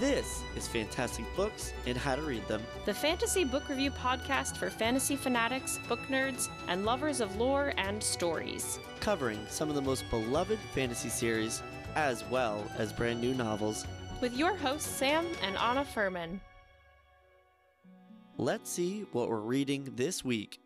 This is Fantastic Books and How to Read Them. the fantasy book review podcast for fantasy fanatics, book nerds, and lovers of lore and stories. covering some of the most beloved fantasy series as well as brand new novels. With your hosts, Sam and Anna Furman. Let's see what we're reading this week.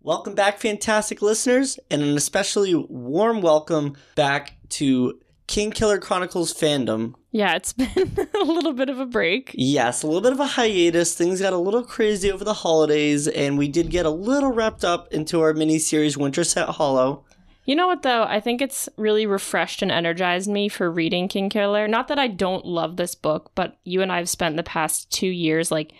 Welcome back, fantastic listeners, and an especially warm welcome back to Kingkiller Chronicles fandom. Yeah, it's been a little bit of a break. Yes, a little bit of a hiatus. Things got a little crazy over the holidays, and we did get a little wrapped up into our mini-series Winterset Hollow. You know what, though? I think it's really refreshed and energized me for reading Kingkiller. Not that I don't love this book, but you and I have spent the past two years, like,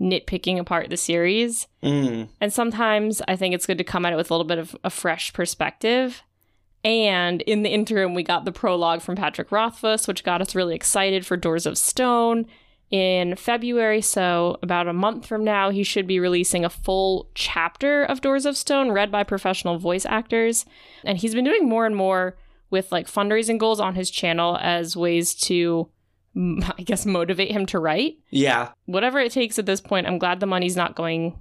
nitpicking apart the series. Mm. And sometimes I think it's good to come at it with a little bit of a fresh perspective. And in the interim, we got the prologue from Patrick Rothfuss, which got us really excited for Doors of Stone in February. So, about a month from now, he should be releasing a full chapter of Doors of Stone read by professional voice actors. And he's been doing more and more with like fundraising goals on his channel as ways to, I guess, motivate him to write Yeah, whatever it takes at this point, I'm glad the money's not going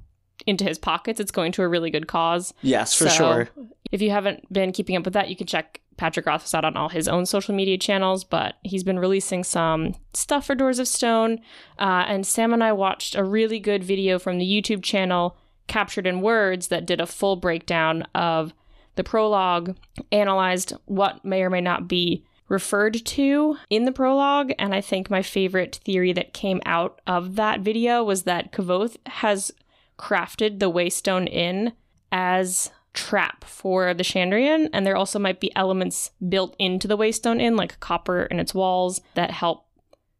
into his pockets. It's going to a really good cause. yes, for So, sure. If you haven't been keeping up with that, you can check Patrick Rothfuss out on all his own social media channels. But he's been releasing some stuff for Doors of Stone. Uh, and Sam and I watched a really good video from the YouTube channel Captured in Words that did a full breakdown of the prologue, analyzed what may or may not be referred to in the prologue. And I think my favorite theory that came out of that video was that Kvothe has crafted the Waystone Inn as trap for the Chandrian, and there also might be elements built into the Waystone Inn, like copper in its walls, that help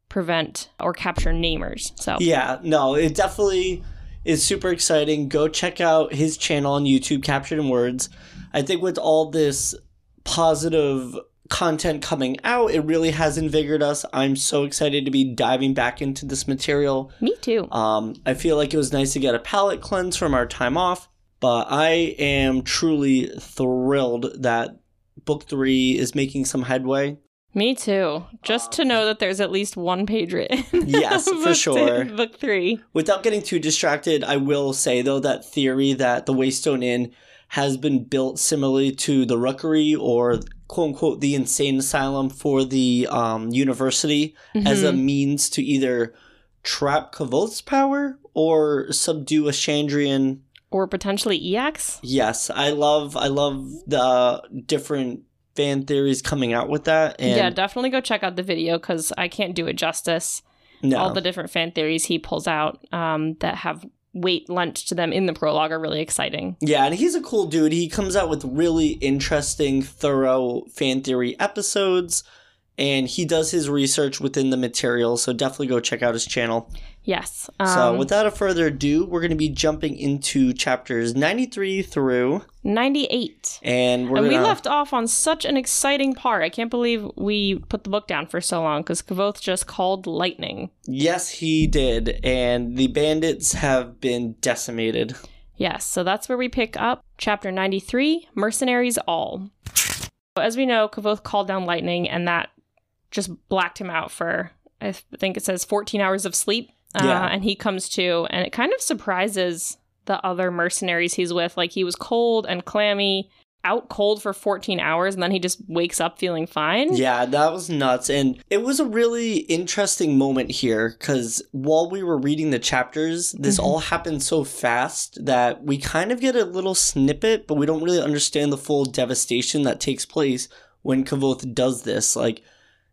prevent or capture namers. So Yeah, no, it definitely is super exciting. Go check out his channel on YouTube, Captured in Words. I think with all this positive content coming out, it really has invigorated us. I'm so excited to be diving back into this material. me too. Um, I feel like it was nice to get a palate cleanse from our time off, but I am truly thrilled that book three is making some headway. Me too. Just to know that there's at least one page written. Yes, for Book two- sure. book three. Without getting too distracted, I will say though that theory that the Waystone Inn has been built similarly to the Rookery or quote unquote the insane asylum for the um, university as a Mhm. means to either trap Kvothe's power or subdue a Chandrian. Or potentially EX. Yes, I love I love the different fan theories coming out with that. And yeah, definitely go check out the video because I can't do it justice. no. All the different fan theories he pulls out um, that have weight lent to them in the prologue are really exciting. Yeah, and he's a cool dude. He comes out with really interesting, thorough fan theory episodes, and he does his research within the material. So definitely go check out his channel. Yes. Um, so without a further ado, we're going to be jumping into chapters 93 through, 98. and we're and we left off on such an exciting part. I can't believe we put the book down for so long because Kvothe just called lightning. Yes, he did, and the bandits have been decimated. Yes, so that's where we pick up chapter 93 Mercenaries All. As we know, Kvothe called down lightning and that just blacked him out for, I think it says 14 hours of sleep. Yeah. Uh, and he comes to, and it kind of surprises the other mercenaries he's with. Like he was cold and clammy, out cold for 14 hours, and then he just wakes up feeling fine. Yeah, that was nuts. And it was a really interesting moment here because while we were reading the chapters, this Mhm. all happened so fast that we kind of get a little snippet, but we don't really understand the full devastation that takes place when Kvothe does this. Like,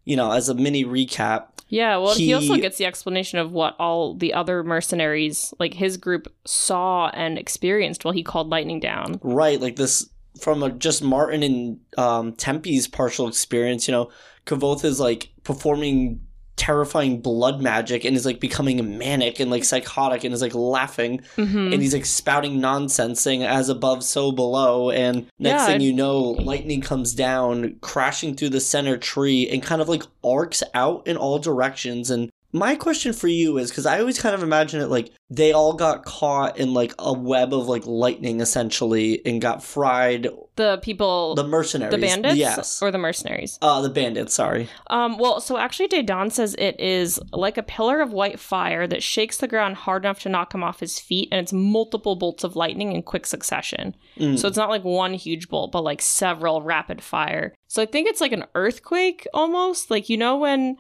you know, as a mini recap. Yeah, well, he, He- also gets the explanation of what all the other mercenaries, like his group, saw and experienced while he called lightning down. Right, like this from a, just Martin and um, Tempi's partial experience, you know, Kvothe is like performing terrifying blood magic and is like becoming manic and like psychotic and is like laughing. Hmm and he's like spouting nonsense saying as above so below. And next Yeah, thing you know lightning comes down crashing through the center tree and kind of like arcs out in all directions. And My question for you is because I always kind of imagine it like they all got caught in like a web of like lightning essentially and got fried. The people, The mercenaries, the, bandits, Yes. or the mercenaries. uh, the bandits, sorry. Um, well, so actually, Dedan says it is like a pillar of white fire that shakes the ground hard enough to knock him off his feet, and it's multiple bolts of lightning in quick succession. Mm. So it's not like one huge bolt, but like several rapid fire. So I think it's like an earthquake almost. Like, you know, when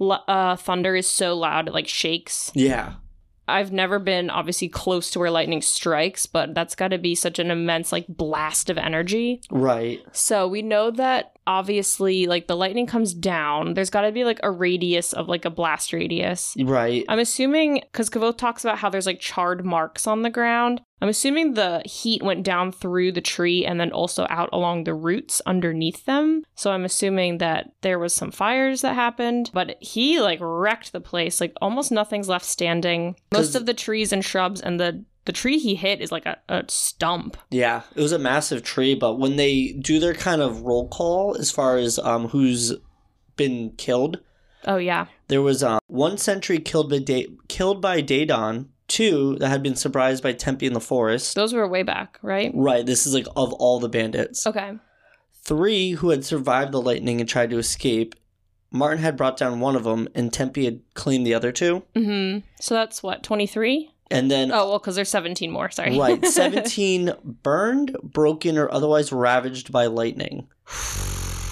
uh, thunder is so loud, it like shakes. yeah. I've never been obviously close to where lightning strikes, but that's got to be such an immense like blast of energy. Right. So we know that obviously like the lightning comes down. There's got to be like a radius of like a blast radius. Right. I'm assuming because Kvothe talks about how there's like charred marks on the ground. I'm assuming the heat went down through the tree and then also out along the roots underneath them. So I'm assuming that there was some fires that happened, but he like wrecked the place. Like almost nothing's left standing. most of the trees and shrubs and the the tree he hit is like a, a stump. Yeah, it was a massive tree, but when they do their kind of roll call as far as um who's been killed, Oh yeah. there was um, one sentry killed by da- killed by Dedan, two that had been surprised by Tempi in the forest. Those were way back, right? Right, this is like of all the bandits. Okay. Three who had survived the lightning and tried to escape. Martin had brought down one of them, and Tempi had claimed the other two. Mm-hmm. So that's what, 23? And then, Oh, well, because there's 17 more. Sorry. right, 17 burned, broken, or otherwise ravaged by lightning.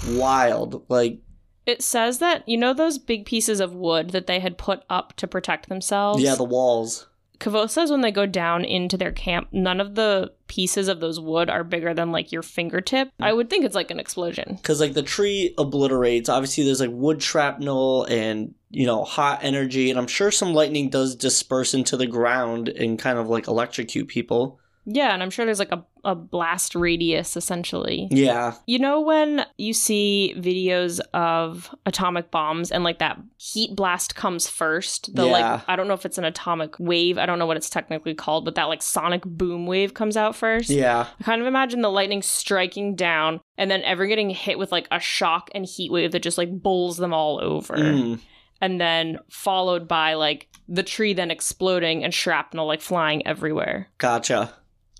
Wild. Like, it says that, you know, those big pieces of wood that they had put up to protect themselves? yeah, the walls. Kvothe says when they go down into their camp, none of the pieces of those wood are bigger than like your fingertip. I would think it's like an explosion. because like the tree obliterates obviously there's like wood shrapnel and you know hot energy and i'm sure some lightning does disperse into the ground and kind of like electrocute people Yeah, and I'm sure there's like a, a blast radius essentially. yeah You know when you see videos of atomic bombs and like that heat blast comes first? The Yeah. like I don't know if it's an atomic wave, I don't know what it's technically called, but that like sonic boom wave comes out first. yeah I kind of imagine the lightning striking down and then ever getting hit with like a shock and heat wave that just like bowls them all over. Mm. And then followed by like the tree then exploding and shrapnel like flying everywhere. gotcha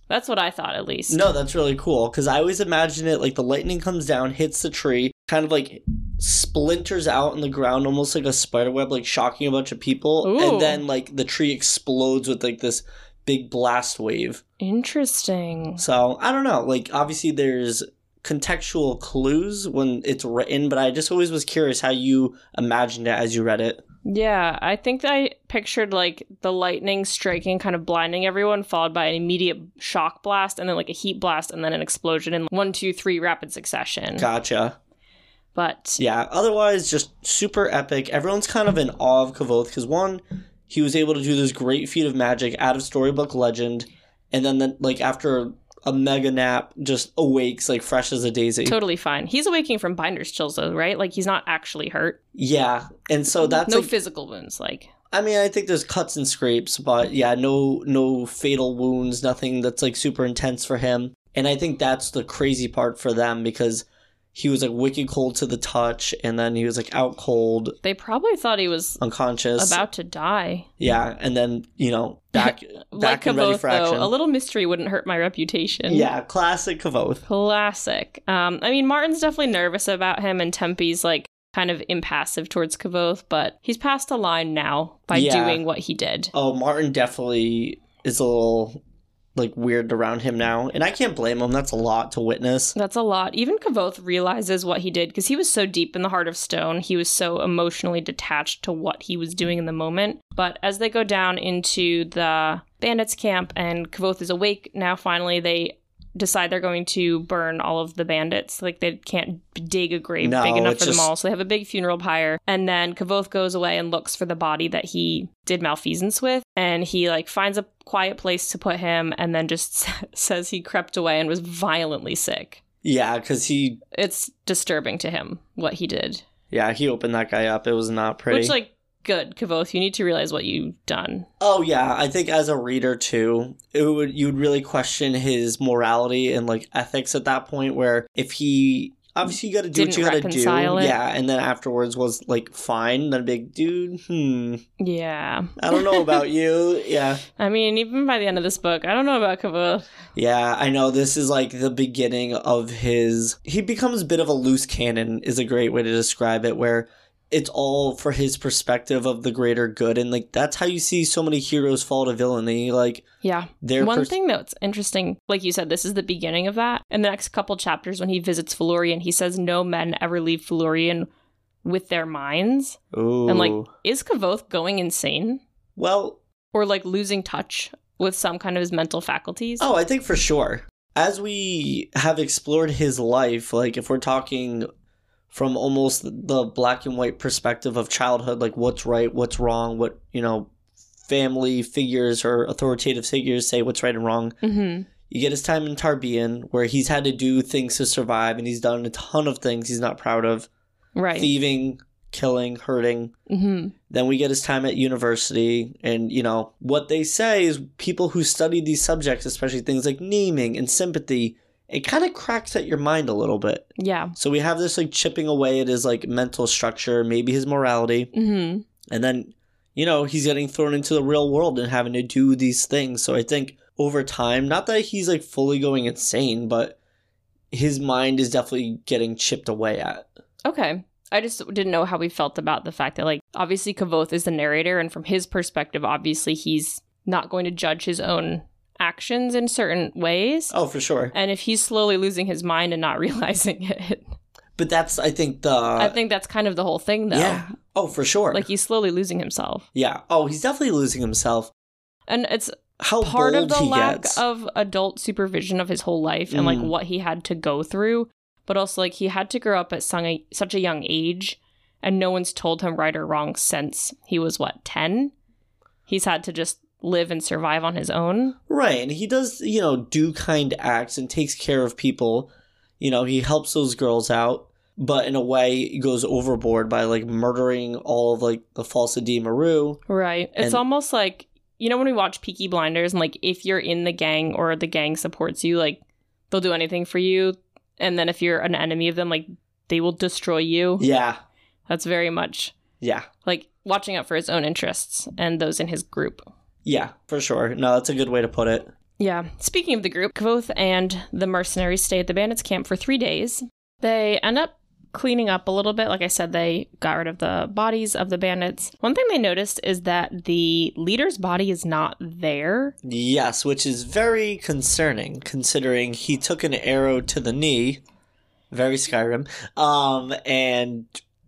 That's what I thought at least. no that's really cool because i always imagine it like the lightning comes down hits the tree kind of like splinters out in the ground almost like a spider web like shocking a bunch of people Ooh. and then like the tree explodes with like this big blast wave Interesting. So I don't know. Like obviously there's contextual clues when it's written, but I just always was curious how you imagined it as you read it. Yeah, I think I pictured like the lightning striking, kind of blinding everyone, followed by an immediate shock blast, and then like a heat blast, and then an explosion in one, two, three rapid succession. Gotcha. But Yeah. Otherwise, just super epic. Everyone's kind of in awe of Kvothe because one, he was able to do this great feat of magic out of storybook legend, and then the, like after a mega nap, just awakes like fresh as a daisy. totally fine. He's awaking from binder's chills though, right? Like he's not actually hurt. yeah, and so that's no like, physical wounds. Like I mean, I think there's cuts and scrapes, but yeah, no no fatal wounds, nothing that's like super intense for him. And I think that's the crazy part for them because he was like wicked cold to the touch and then he was like out cold, they probably thought he was unconscious. about to die. yeah, and then, you know, back like back and ready for action. though, a little mystery wouldn't hurt my reputation. yeah, classic Kvothe. Classic. Um, I mean, Martin's definitely nervous about him, and Tempi's like kind of impassive towards Kvothe, but he's passed a line now by Yeah. doing what he did. Oh, Martin definitely is a little like weird around him now. And I can't blame him. That's a lot to witness. That's a lot. Even Kvothe realizes what he did because he was so deep in the heart of stone. He was so emotionally detached to what he was doing in the moment. But as they go down into the bandits' camp and Kvothe is awake now, finally, they decide they're going to burn all of the bandits. Like they can't dig a grave No, big enough for them all. So they have a big funeral pyre. And then Kvothe goes away and looks for the body that he did malfeasance with. And he like finds a quiet place to put him and then just says he crept away and was violently sick Yeah, because he it's disturbing to him what he did. yeah, he opened that guy up. It was not pretty. Which, like, good, Kvothe, you need to realize what you've done. Oh yeah, I think as a reader too, it would you would really question his morality and like ethics at that point. Where if he obviously you got to do what you got to do. it. Yeah, and then afterwards was like fine. Then big dude, hmm, Yeah. I don't know about you. Yeah, I mean, even by the end of this book, I don't know about Kvothe. yeah, I know this is like the beginning of his. He becomes a bit of a loose cannon, is a great way to describe it, where it's all for his perspective of the greater good, and like that's how you see so many heroes fall to villainy. Like Yeah. their One pers- thing that's interesting, like you said, this is the beginning of that. In the next couple chapters, when he visits Felurian, he says no men ever leave Felurian with their minds. Ooh. And like, is Kvothe going insane well, or like losing touch with some kind of his mental faculties? Oh, I think for sure. As we have explored his life, like if we're talking from almost the black and white perspective of childhood, like what's right, what's wrong, what, you know, family figures or authoritative figures say what's right and wrong. Mm-hmm. You get his time in Tarbean, where he's had to do things to survive, and he's done a ton of things he's not proud of Right. thieving, killing, hurting. mm-hmm. Then we get his time at university, and you know what they say is people who study these subjects, especially things like naming and sympathy, it kind of cracks at your mind a little bit. Yeah. So we have this like chipping away at his like mental structure, maybe his morality, Mm-hmm. and then you know he's getting thrown into the real world and having to do these things. So I think over time, not that he's like fully going insane, but his mind is definitely getting chipped away at. Okay. I just didn't know how we felt about the fact that, like, obviously Kvothe is the narrator, and from his perspective, obviously he's not going to judge his own actions in certain ways. Oh, for sure. And if he's slowly losing his mind and not realizing it, But that's I think the I think that's kind of the whole thing, though. yeah. Oh, for sure. Like he's slowly losing himself, Yeah. Oh, he's definitely losing himself. and it's How part of the he lack gets. of adult supervision of his whole life and like Mm. what he had to go through. But also, like he had to grow up at some, such a young age, and no one's told him right or wrong since he was what ten. He's had to just live and survive on his own. right, and he does you know do kind acts and takes care of people. You know, he helps those girls out, but in a way, he goes overboard by like murdering all of like the false Edema Ruh. Right. It's almost like you know when we watch Peaky Blinders and like if you're in the gang or the gang supports you, like they'll do anything for you, and then if you're an enemy of them, like they will destroy you. Yeah. That's very much Yeah. like watching out for his own interests and those in his group. Yeah, for sure. No, that's a good way to put it. Yeah. Speaking of the group, Kvothe and the mercenaries stay at the bandits' camp for three days. They end up cleaning up a little bit. Like I said, they got rid of the bodies of the bandits. One thing they noticed is that the leader's body is not there. Yes, which is very concerning considering he took an arrow to the knee, very Skyrim, um, and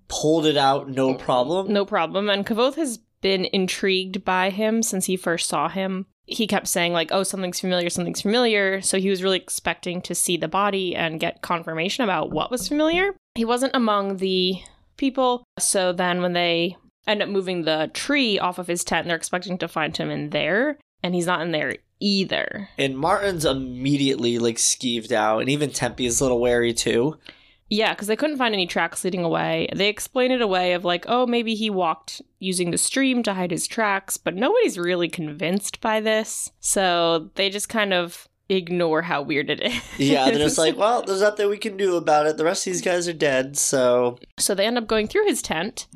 pulled it out no problem. No problem. And Kvothe has been intrigued by him since he first saw him. He kept saying, like, oh, something's familiar, something's familiar. So he was really expecting to see the body and get confirmation about what was familiar. He wasn't among the people. So then when they end up moving the tree off of his tent, they're expecting to find him in there. And he's not in there either. And Martin's immediately like skeeved out, and even Tempi is a little wary too. Yeah, because they couldn't find any tracks leading away. They explain it away of like, oh, maybe he walked using the stream to hide his tracks, but nobody's really convinced by this. So they just kind of ignore how weird it is. Yeah, they're just like, well, there's nothing we can do about it. The rest of these guys are dead, so So they end up going through his tent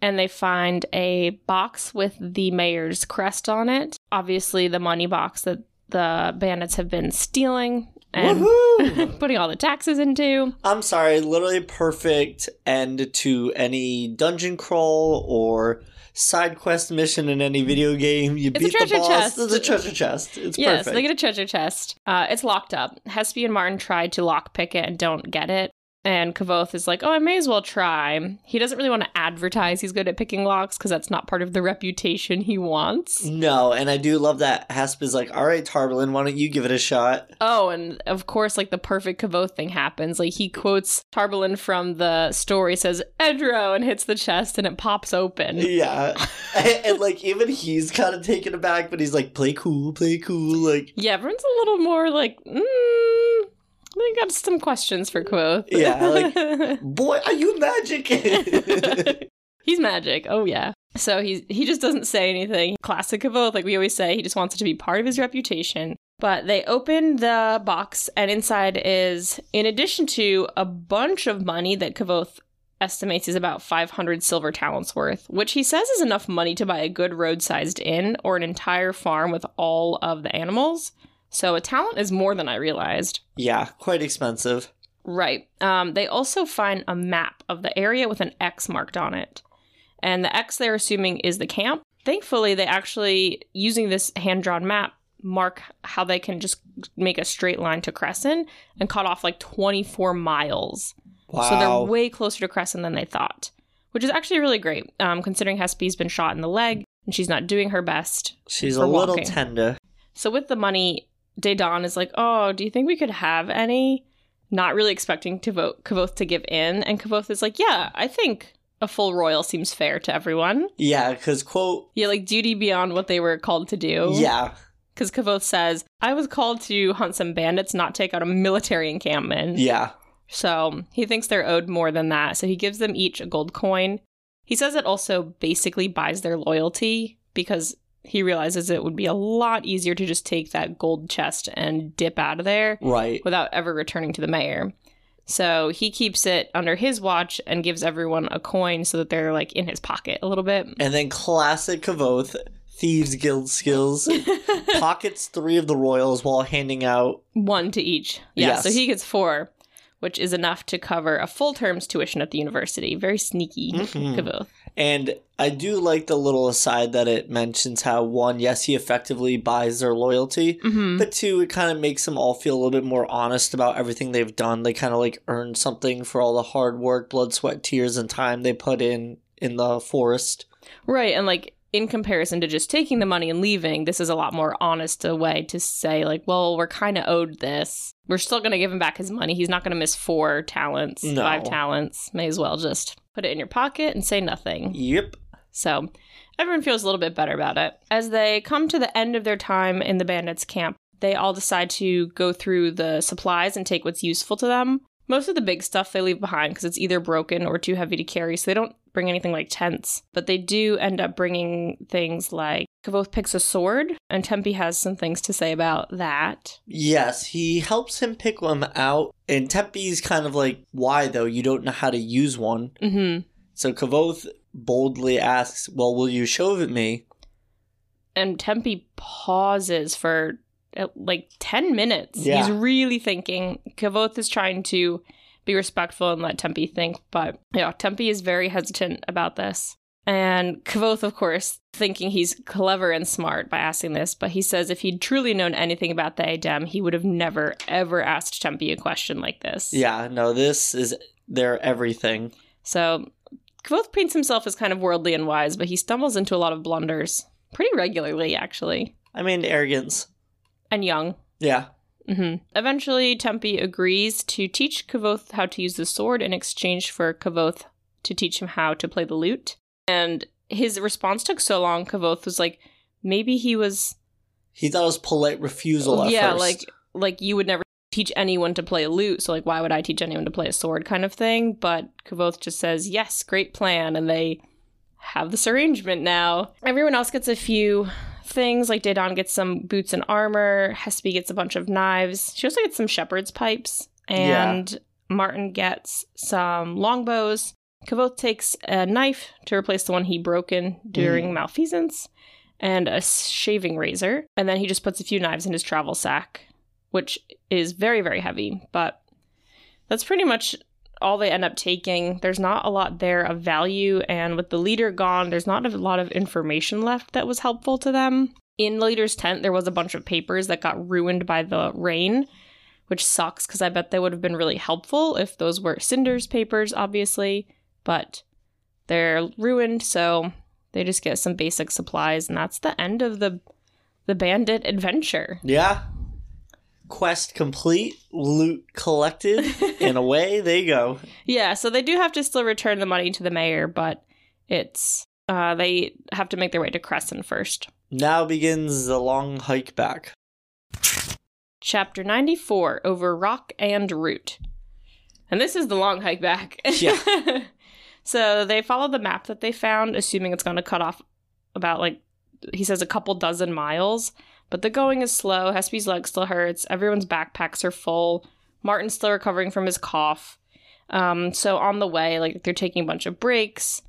and they find a box with the mayor's crest on it. Obviously, the money box that the bandits have been stealing and putting all the taxes into. I'm sorry, literally perfect end to any dungeon crawl or side quest mission in any video game. You It's beat the boss. chest. It's a treasure chest. It's Yes, perfect. they get a treasure chest. Uh, it's locked up. Hespe and Martin tried to lockpick it and don't get it. And Kvothe is like, oh, I may as well try. He doesn't really want to advertise he's good at picking locks because that's not part of the reputation he wants. no, and I do love that Hasp is like, all right, Taborlin, why don't you give it a shot? Oh, and of course, like the perfect Kvothe thing happens. Like he quotes Taborlin from the story, says Edro, and hits the chest, and it pops open. Yeah. and, and, like even he's kind of taken aback, but he's like, play cool, play cool. Like Yeah, everyone's a little more like, mm, I got some questions for Kvothe. Yeah, like- boy, are you magic? He's magic. Oh yeah. So he he just doesn't say anything. Classic Kvothe, like we always say, he just wants it to be part of his reputation. But they open the box, and inside is, in addition to a bunch of money that Kvothe estimates is about 500 silver talents worth, which he says is enough money to buy a good road sized inn or an entire farm with all of the animals. So a talent is more than I realized. Yeah, quite expensive. Right. Um, they also find a map of the area with an X marked on it. And the X they're assuming is the camp. Thankfully, they actually, using this hand drawn map, mark how they can just make a straight line to Crosson and cut off like 24 miles. Wow. So they're way closer to Crosson than they thought, which is actually really great, um, considering Hespe's been shot in the leg and she's not doing her best. She's a little walking. tender. So with the money, Dedan is like, "Oh, do you think we could have any?" Not really expecting to vote Kvothe to give in, and Kvothe is like, "Yeah, I think a full royal seems fair to everyone. Yeah, because quote, Yeah, like duty beyond what they were called to do." yeah, because Kvothe says, "I was called to hunt some bandits, not take out a military encampment." yeah, So he thinks they're owed more than that. So he gives them each a gold coin. He says it also basically buys their loyalty because he realizes it would be a lot easier to just take that gold chest and dip out of there right. without ever returning to the mayor. So he keeps it under his watch and gives everyone a coin so that they're like in his pocket a little bit. And then classic Kvothe, Thieves Guild skills, pockets three of the royals while handing out. One to each. Yeah, Yes. so he gets four, which is enough to cover a full term's tuition at the university. Very sneaky, Mhm. Kvothe. And I do like the little aside that it mentions how one, yes, he effectively buys their loyalty, hmm but two, it kind of makes them all feel a little bit more honest about everything they've done. They kind of like earned something for all the hard work, blood, sweat, tears, and time they put in in the forest. Right, and like in comparison to just taking the money and leaving, this is a lot more honest a way to say like, well, we're kind of owed this. We're still going to give him back his money. He's not going to miss four talents, No. five talents. May as well just put it in your pocket and say nothing. Yep. So everyone feels a little bit better about it. As they come to the end of their time in the bandits' camp, they all decide to go through the supplies and take what's useful to them. Most of the big stuff they leave behind because it's either broken or too heavy to carry, so they don't bring anything like tents. But they do end up bringing things like Kvothe picks a sword, and Tempi has some things to say about that. Yes, he helps him pick one out, and Tempi's kind of like, why though? You don't know how to use one. hmm So Kvothe boldly asks, Well, will you show it me? and Tempi pauses for uh, like 10 minutes. Yeah. He's really thinking. Kvothe is trying to be respectful and let Tempi think, but yeah, Tempi is very hesitant about this. And Kvothe, of course, thinking he's clever and smart by asking this, but he says if he'd truly known anything about the Adem, he would have never, ever asked Tempi a question like this. Yeah, no, this is their everything. So Kvothe paints himself as kind of worldly and wise, but he stumbles into a lot of blunders pretty regularly, actually, I mean, arrogance. and young. Yeah. Hmm Eventually, Tempi agrees to teach Kvothe how to use the sword in exchange for Kvothe to teach him how to play the lute. And his response took so long, Kvothe was like, maybe he was, He thought it was polite refusal at yeah, first. like like you would never teach anyone to play a lute, so like why would I teach anyone to play a sword kind of thing? But Kvothe just says, yes, great plan, and they have this arrangement now. Everyone else gets a few things, like Dedan gets some boots and armor, Hespe gets a bunch of knives. She also gets some shepherd's pipes, and Martin gets some longbows. Kvothe takes a knife to replace the one he broken during mm. malfeasance, and a shaving razor, and then he just puts a few knives in his travel sack, which is very, very heavy. But that's pretty much all they end up taking. There's not a lot there of value, and with the leader gone, there's not a lot of information left that was helpful to them. In the leader's tent, there was a bunch of papers that got ruined by the rain, which sucks because I bet they would have been really helpful if those were Cinder's papers, obviously, but they're ruined, so they just get some basic supplies, and that's the end of the the bandit adventure. yeah. Quest complete, loot collected, and away they go. Yeah, so they do have to still return the money to the mayor, but it's uh, they have to make their way to Crosson first. Now begins the long hike back. Chapter 94 Over Rock and Root. And this is the long hike back. Yeah. so they follow the map that they found, assuming it's going to cut off about, like, he says a couple dozen miles. But the going is slow. Hespe's leg still hurts. Everyone's backpacks are full. Martin's still recovering from his cough. Um, so on the way, like they're taking a bunch of breaks.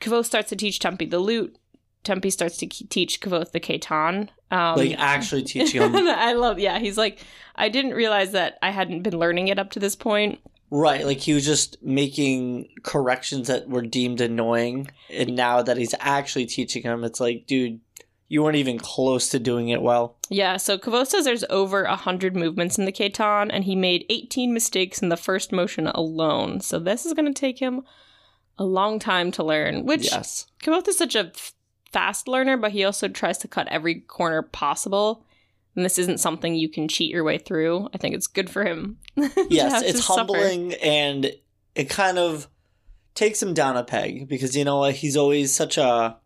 Kvothe starts to teach Tempi the lute. Tempi starts to teach Kvothe the Ketan. Um, like actually teaching him I love, yeah. He's like, I didn't realize that I hadn't been learning it up to this point. right. Like he was just making corrections that were deemed annoying, and now that he's actually teaching him, it's like, dude, you weren't even close to doing it well. Yeah, so Kvothe says there's over 100 movements in the Ketan, and he made 18 mistakes in the first motion alone. So this is going to take him a long time to learn, which yes. Kvothe is such a f- fast learner, but he also tries to cut every corner possible. And this isn't something you can cheat your way through. I think it's good for him. Yes, it's suffer. humbling and it kind of takes him down a peg because you know what? He's always such a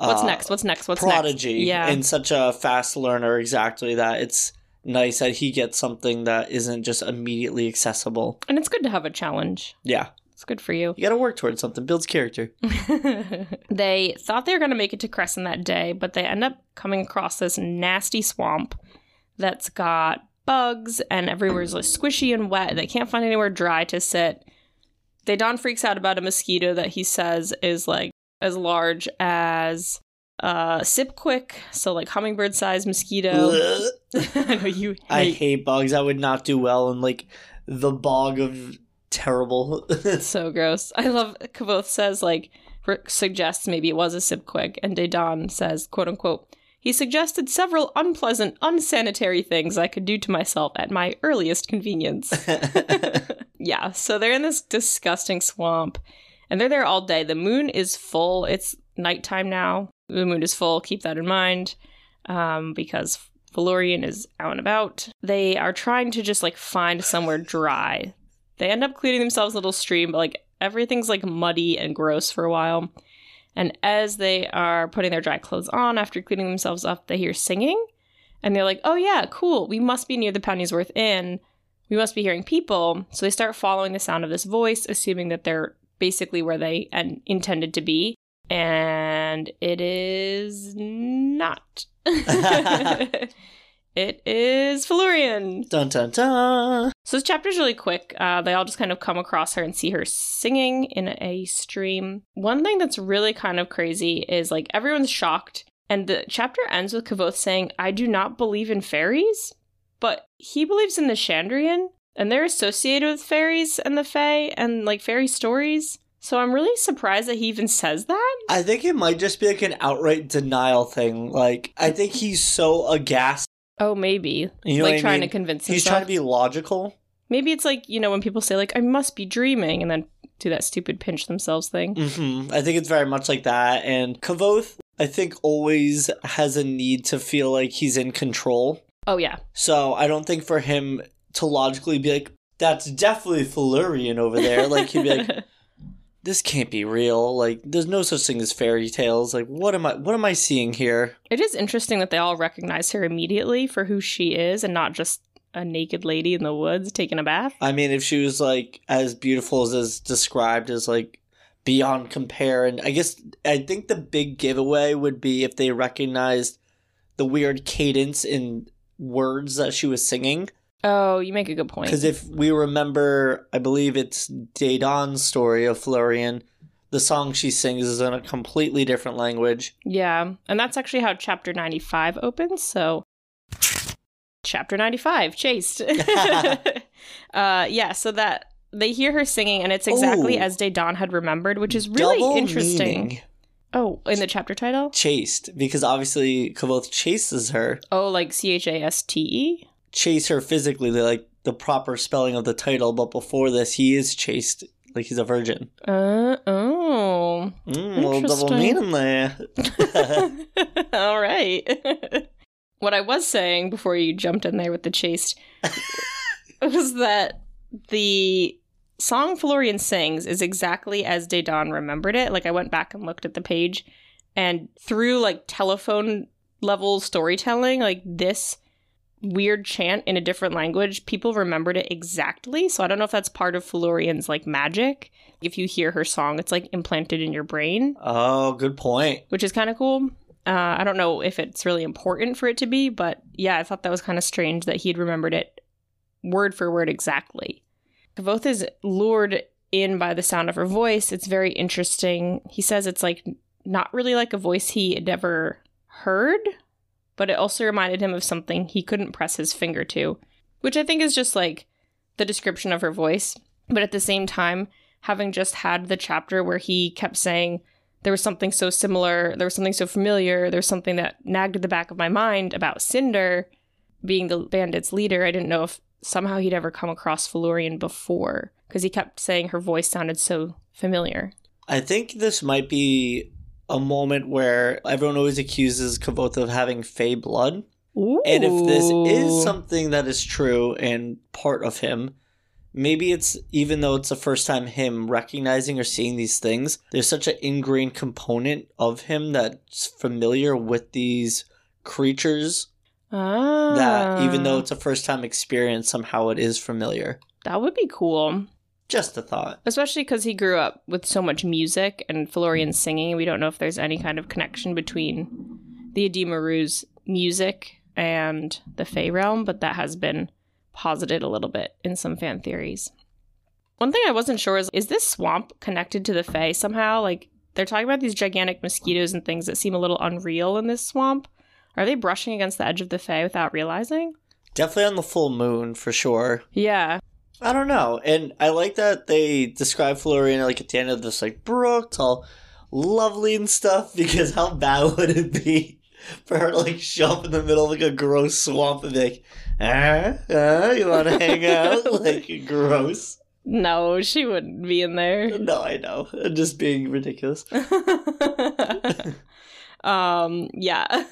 What's uh, next? What's next? What's prodigy next? Yeah. and such a fast learner exactly that it's nice that he gets something that isn't just immediately accessible. and it's good to have a challenge. Yeah. It's good for you. You gotta work towards something, builds character. they thought they were going to make it to Crosson that day, but they end up coming across this nasty swamp that's got bugs and everywhere's like squishy and wet. They can't find anywhere dry to sit. Dedan freaks out about a mosquito that he says is like as large as uh sipquick, so like hummingbird sized mosquito. I know you hate I hate bugs. I would not do well in like the bog of terrible. So gross. I love Kvothe says like suggests maybe it was a sipquick, and Dedan says quote unquote. He suggested several unpleasant, unsanitary things I could do to myself at my earliest convenience. yeah, so they're in this disgusting swamp, and they're there all day. The moon is full. It's nighttime now. The moon is full. Keep that in mind, um, because Felurian is out and about. They are trying to just like find somewhere dry. They end up cleaning themselves a little stream, but like everything's like muddy and gross for a while. And as they are putting their dry clothes on after cleaning themselves up, they hear singing. And they're like, oh, yeah, cool. We must be near the Pennyworth Inn. We must be hearing people. So they start following the sound of this voice, assuming that they're basically where they and intended to be. And it is not. it is Felurian. dun dun dun. So this chapter's really quick. Uh, they all just kind of come across her and see her singing in a stream. One thing that's really kind of crazy is like everyone's shocked, and the chapter ends with Kvothe saying, "I do not believe in fairies," but he believes in the Chandrian, and they're associated with fairies and the Fae and like fairy stories. So I'm really surprised that he even says that. I think it might just be like an outright denial thing. Like I think he's so aghast. Oh, maybe You know like what I trying mean? to convince He's trying to be logical. maybe it's like you know when people say like I must be dreaming, and then do that stupid pinch themselves thing. hmm I think it's very much like that. And Kvothe, I think, always has a need to feel like he's in control. Oh yeah, So I don't think for him to logically be like, that's definitely Felurian over there. Like he'd be like, this can't be real. Like there's no such thing as fairy tales. Like what am I what am I seeing here? it is interesting that they all recognize her immediately for who she is, and not just a naked lady in the woods taking a bath. I mean, if she was like as beautiful as is described as like beyond compare, and I guess I think the big giveaway would be if they recognized the weird cadence in words that she was singing. Oh, you make a good point. Because if we remember, I believe it's Dedan's story of Felurian. The song she sings is in a completely different language. yeah, and that's actually how chapter ninety-five opens. So, chapter ninety-five, chased. uh, yeah, so that they hear her singing, and it's exactly Ooh. as Dedan had remembered, which is really Double interesting. meaning. Oh, in the chapter title. Chased, because obviously Kvothe chases her. Oh, like C H A S T E. Chase her physically, like the proper spelling of the title, but before this, he is chased like he's a virgin. Uh oh. Mm, little double meaning there. All right. what I was saying before you jumped in there with the chased was that the song Felurian sings is exactly as Dedan remembered it. Like I went back and looked at the page and through like telephone level storytelling, like this weird chant in a different language, people remembered it exactly. So I don't know if that's part of Felurian's like magic. If you hear her song, it's like implanted in your brain Oh, good point. which is kind of cool. Uh, I don't know if it's really important for it to be, but yeah, I thought that was kind of strange that he'd remembered it word for word exactly. Kvothe is lured in by the sound of her voice. It's very interesting. He says it's like not really like a voice he had ever heard, but it also reminded him of something he couldn't press his finger to, which I think is just like the description of her voice. But at the same time, having just had the chapter where he kept saying, there was something so similar, there was something so familiar, there was something that nagged at the back of my mind about Cinder being the bandit's leader. I didn't know if somehow he'd ever come across Felurian before because he kept saying her voice sounded so familiar. I think this might be a moment where everyone always accuses Kvothe of having Fey blood. Ooh. And if this is something that is true and part of him, maybe it's even though it's the first time him recognizing or seeing these things, there's such an ingrained component of him that's familiar with these creatures ah, that even though it's a first time experience, somehow it is familiar. that would be cool. Just a thought. Especially because he grew up with so much music and Felurian singing. We don't know if there's any kind of connection between the Edema Ruh's music and the Fey realm, but that has been posited a little bit in some fan theories. One thing I wasn't sure is is this swamp connected to the Fey somehow? Like they're talking about these gigantic mosquitoes and things that seem a little unreal in this swamp. Are they brushing against the edge of the Fey without realizing? Definitely on the full moon for sure. Yeah. I don't know. And I like that they describe Felurian like at the end of this like brook, it's all lovely and stuff, because how bad would it be for her to like show up in the middle of like a gross swamp and be like, ah, ah you wanna hang out? like gross. No, she wouldn't be in there. No, I know. I'm just being ridiculous. um, yeah.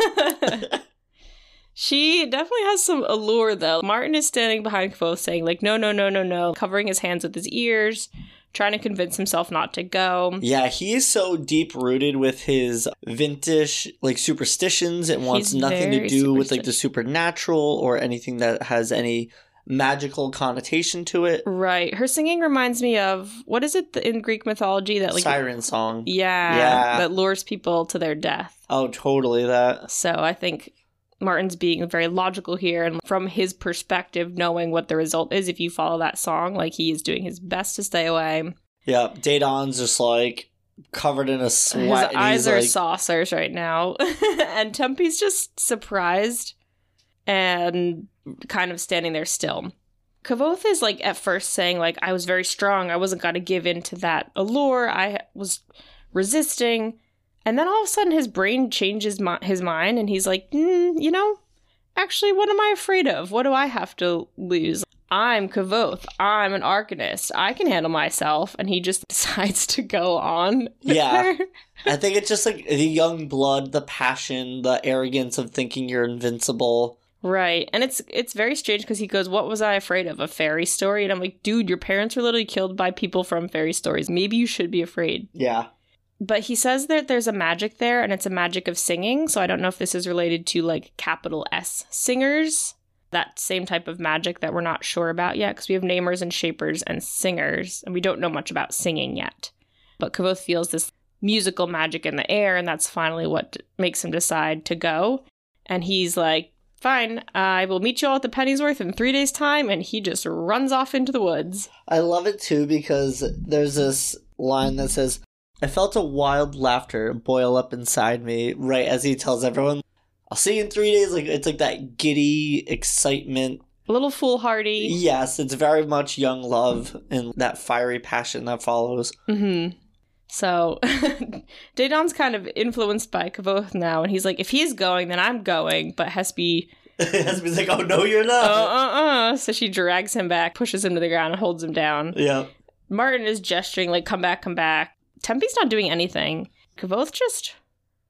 She definitely has some allure though. Martin is standing behind Kvothe saying like no no no no no, covering his hands with his ears, trying to convince himself not to go. Yeah, he is so deep rooted with his vintage like superstitions. It wants He's nothing to do with like the supernatural or anything that has any magical connotation to it. Right. Her singing reminds me of what is it in Greek mythology that like Siren song. yeah, Yeah. that lures people to their death. Oh, totally that. So I think Martin's being very logical here and from his perspective knowing what the result is if you follow that song, like he is doing his best to stay away. Yeah, Dedan's just like covered in a sweat. and eyes are like, saucers right now. and Tempi's just surprised and kind of standing there still. Kvothe is like at first saying like I was very strong. I wasn't going to give in to that allure. I was resisting. And then all of a sudden his brain changes mi- his mind and he's like, mm, you know, actually what am I afraid of? What do I have to lose? I'm Kvothe. I'm an arcanist. I can handle myself. And he just decides to go on. Yeah. I think it's just like the young blood, the passion, the arrogance of thinking you're invincible. Right. And it's it's very strange because he goes, What was I afraid of? A fairy story? And I'm like, dude, your parents were literally killed by people from fairy stories. Maybe you should be afraid. Yeah. But he says that there's a magic there and it's a magic of singing. So I don't know if this is related to like capital S singers. That same type of magic that we're not sure about yet, because we have namers and shapers and singers, and we don't know much about singing yet. But Kvothe feels this musical magic in the air, and that's finally what makes him decide to go. And he's like, Fine, I will meet you all at the Pennyworth in three days' time, and he just runs off into the woods. I love it too because there's this line that says, I felt a wild laughter boil up inside me right as he tells everyone, I'll see you in three days. Like it's like that giddy excitement. A little foolhardy. Yes, it's very much young love and that fiery passion that follows. hmm So Dedan's kind of influenced by Kvothe now, and he's like, if he's going, then I'm going. But Hespe, Hespe's like, oh no, you're uh, not. uh, uh. So she drags him back, pushes him to the ground, and holds him down. yeah. Martin is gesturing, like, come back, come back. Tempi's not doing anything. Kvothe just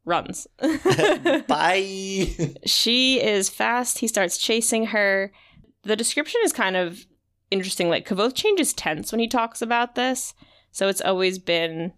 runs. Bye. she is fast. He starts chasing her. The description is kind of interesting. Like, Kvothe changes tense when he talks about this. So it's always been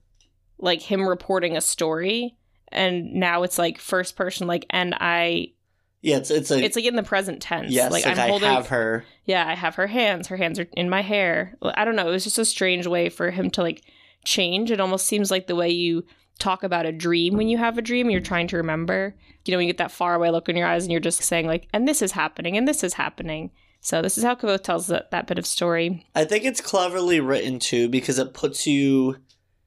like him reporting a story. And now it's like first person, like, and I, yeah, it's it's like it's like in the present tense. yes, like, like, I'm I holding, have her. yeah, I have her hands. Her hands are in my hair. I don't know. It was just a strange way for him to like change. It almost seems like the way you talk about a dream when you have a dream you're trying to remember you know when you get that far away look in your eyes and you're just saying like and this is happening and this is happening so this is how Kvothe tells that, that bit of story I think it's cleverly written too because it puts you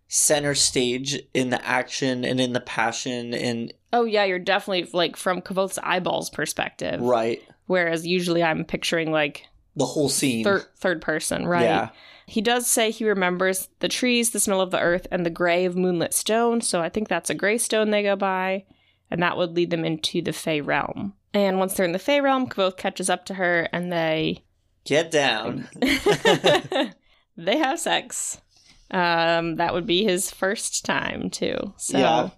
center stage in the action and in the passion and oh yeah you're definitely like from Kvothe's eyeballs perspective right whereas usually i'm picturing like the whole scene. third third person right Yeah. He does say he remembers the trees, the smell of the earth, and the gray of moonlit stone, so I think that's a gray stone they go by, and that would lead them into the Fey realm. And once they're in the Fey realm, Kvothe catches up to her and they Get down. they have sex. Um, that would be his first time too. So Yeah.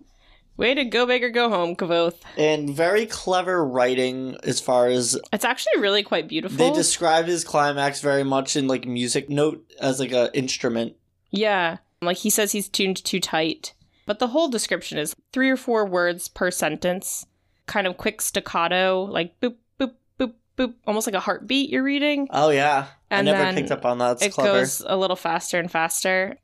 Way to go big or go home, Kvothe. and very clever writing as far as It's actually really quite beautiful. they describe his climax very much in like music note as like a instrument. Yeah. Like he says he's tuned too tight. But the whole description is three or four words per sentence, kind of quick staccato, like boop, boop, boop, boop, almost like a heartbeat you're reading. Oh yeah. And I never then picked up on that. It's it clever. goes a little faster and faster.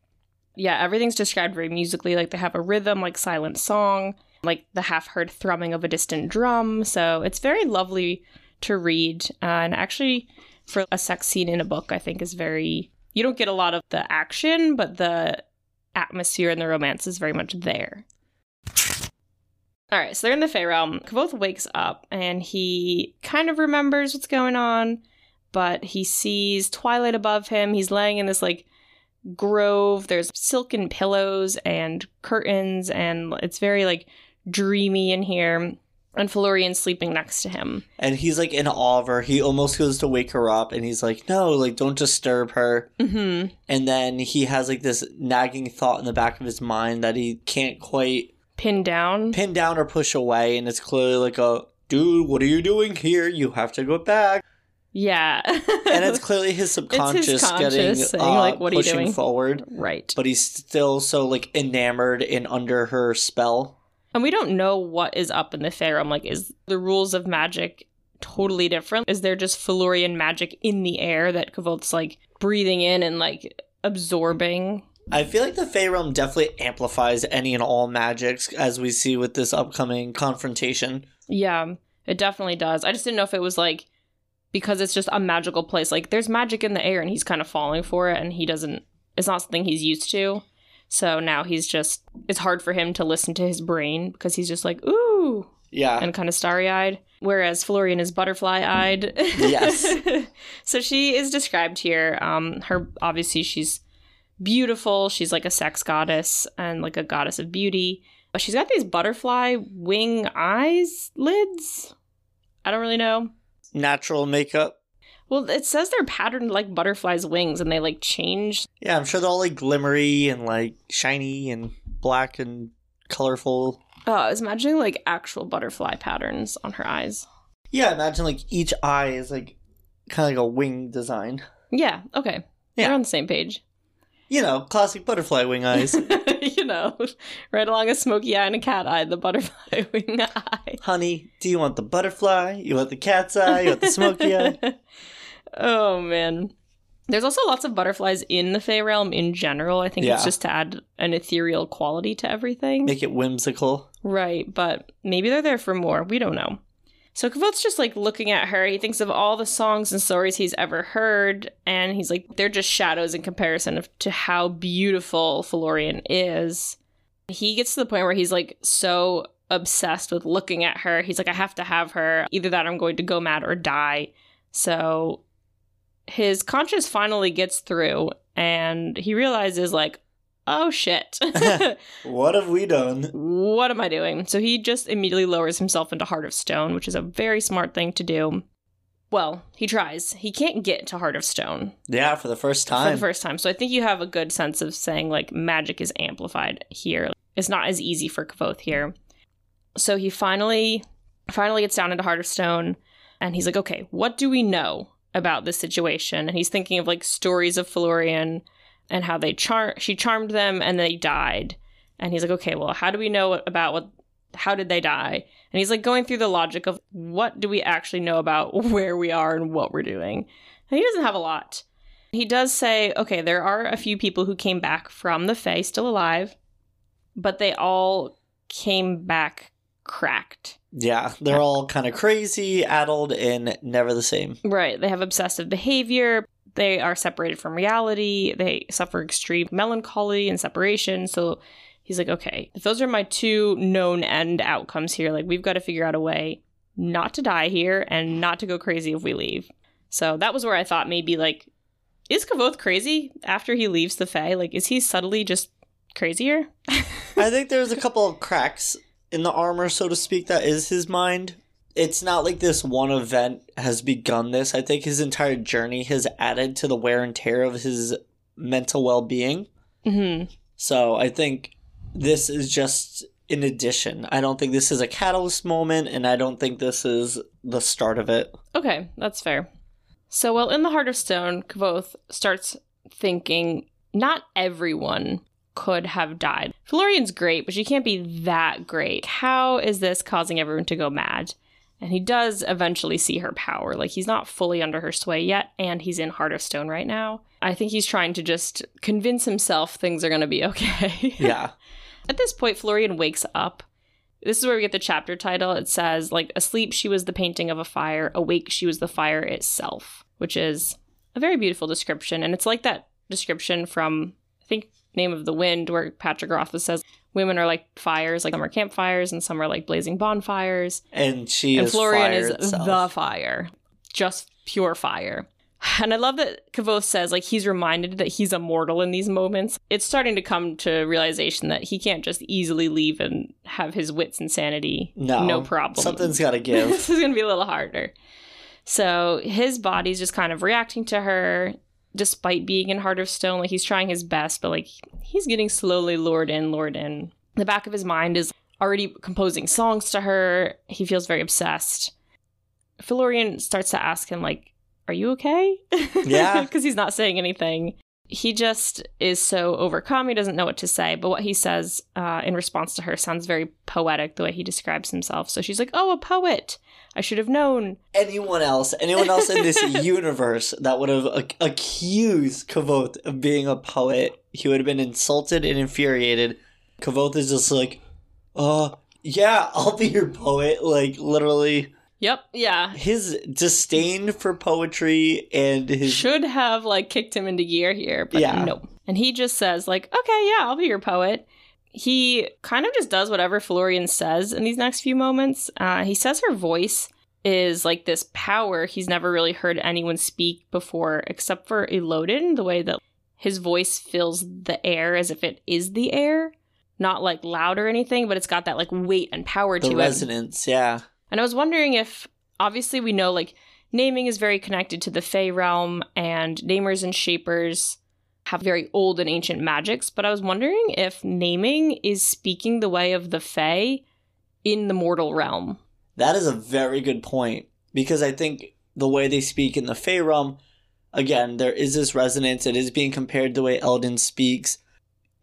Yeah, everything's described very musically. Like they have a rhythm, like silent song, like the half heard thrumming of a distant drum. So it's very lovely to read. Uh, and actually, for a sex scene in a book, I think is very. You don't get a lot of the action, but the atmosphere and the romance is very much there. All right, so they're in the Fey realm. Kvothe wakes up and he kind of remembers what's going on, but he sees twilight above him. He's laying in this like grove. There's silken pillows and curtains, and it's very like dreamy in here. And Felurian's sleeping next to him. and he's like in awe of her. He almost goes to wake her up and he's like, No, like don't disturb her. hmm And then he has like this nagging thought in the back of his mind that he can't quite Pinned down. pin down or push away, and it's clearly like a dude, what are you doing here? You have to go back. Yeah. And it's clearly his subconscious conscious getting saying, uh, like, "What are you pushing doing?" forward. right. But he's still so like enamored and under her spell. And we don't know what is up in the Fey realm. Like, is the rules of magic totally different? Is there just Felurian magic in the air that Kvothe's like breathing in and like absorbing? I feel like the Fey Realm definitely amplifies any and all magics, as we see with this upcoming confrontation. Yeah, it definitely does. I just didn't know if it was like because it's just a magical place. Like there's magic in the air and he's kind of falling for it and he doesn't it's not something he's used to. So now he's just it's hard for him to listen to his brain because he's just like, ooh, Yeah. and kind of starry eyed. Whereas Felurian is butterfly eyed. Yes. so she is described here. Um, her obviously she's beautiful. She's like a sex goddess and like a goddess of beauty. But she's got these butterfly wing eyes lids. I don't really know. Natural makeup. Well, it says they're patterned like butterflies' wings, and they like change. Yeah, I'm sure they're all like glimmery and like shiny and black and colorful. Oh, I was imagining like actual butterfly patterns on her eyes. Yeah, imagine like each eye is like kind of like a wing design. Yeah. Okay. Yeah. We're on the same page. You know, classic butterfly wing eyes. you know, right along a smoky eye and a cat eye, the butterfly wing eye. Honey, do you want the butterfly? You want the cat's eye? You want the smoky eye? oh man. There's also lots of butterflies in the Fey realm in general. I think it's just to add an ethereal quality to everything. Make it whimsical. Right, but maybe they're there for more. We don't know. So Kvothe's just like looking at her. He thinks of all the songs and stories he's ever heard, and he's like, they're just shadows in comparison of, to how beautiful Felurian is. He gets to the point where he's like so obsessed with looking at her. He's like, I have to have her. Either that I'm going to go mad or die. So his conscience finally gets through, and he realizes, like, oh shit. What have we done? what am I doing? So he just immediately lowers himself into Heart of Stone, which is a very smart thing to do. Well, he tries. He can't get to Heart of Stone Yeah, for the first for time. the first time. So I think you have a good sense of saying like magic is amplified here. It's not as easy for Kvothe here. So he finally finally gets down into Heart of Stone and he's like, okay, what do we know about this situation? And he's thinking of like stories of Felurian and how they char she charmed them and they died. And he's like, okay, well, how do we know about what how did they die? And he's like going through the logic of what do we actually know about where we are and what we're doing. And he doesn't have a lot. He does say, okay, there are a few people who came back from the Fae still alive. but they all came back cracked. Yeah, they're all kind of crazy, addled, and never the same. Right. They have obsessive behavior. They are separated from reality. They suffer extreme melancholy and separation. So he's like, okay, if those are my two known end outcomes here, like we've got to figure out a way not to die here and not to go crazy if we leave. So that was where I thought maybe like, is Kvothe crazy after he leaves the Fae? Like, is he subtly just crazier? I think there's a couple of cracks in the armor, so to speak, that is his mind. It's not like this one event has begun this. I think his entire journey has added to the wear and tear of his mental well being. hmm So I think this is just in addition. I don't think this is a catalyst moment, and I don't think this is the start of it. Okay, that's fair. So while in the Heart of Stone, Kvothe starts thinking not everyone could have died. Felurian's great, but she can't be that great. How is this causing everyone to go mad? And he does eventually see her power. Like he's not fully under her sway yet, and he's in Heart of Stone right now. I think he's trying to just convince himself things are going to be okay. Yeah. At this point, Felurian wakes up. This is where we get the chapter title. It says, like, asleep, she was the painting of a fire. Awake, she was the fire itself, which is a very beautiful description. And it's like that description from, I think, Name of the Wind, where Patrick Rothfuss says, women are like fires, like some are campfires and some are like blazing bonfires. And she and is Felurian fire is itself. the fire, just pure fire. And I love that Kvothe says, like, he's reminded that he's immortal in these moments. It's starting to come to realization that he can't just easily leave and have his wits and sanity no, no problem. Something's got to give. this is going to be a little harder. So his body's just kind of reacting to her despite being in Heart of Stone. Like, he's trying his best, but, like, he's getting slowly lured in, lured in. The back of his mind is already composing songs to her. He feels very obsessed. Felurian starts to ask him, like, are you okay? Yeah. Because he's not saying anything. He just is so overcome. He doesn't know what to say. But what he says uh, in response to her sounds very poetic, the way he describes himself. So she's like, oh, a poet. I should have known. anyone else, anyone else in this universe that would have ac- accused Kvothe of being a poet, he would have been insulted and infuriated. Kvothe is just like, uh, yeah, I'll be your poet. Like, literally, Yep. Yeah. his disdain for poetry and his. Should have like kicked him into gear here, but Yeah. no. And he just says like, "Okay, yeah, I'll be your poet." He kind of just does whatever Felurian says in these next few moments. Uh, he says her voice is like this power he's never really heard anyone speak before, except for Elodin. The way that his voice fills the air as if it is the air, not like loud or anything, but it's got that like weight and power the to it. resonance, yeah. And I was wondering if, obviously, we know like naming is very connected to the Fey realm, and namers and shapers have very old and ancient magics. But I was wondering if naming is speaking the way of the Fey in the mortal realm. That is a very good point because I think the way they speak in the Fey realm, again, there is this resonance. It is being compared to the way Elodin speaks.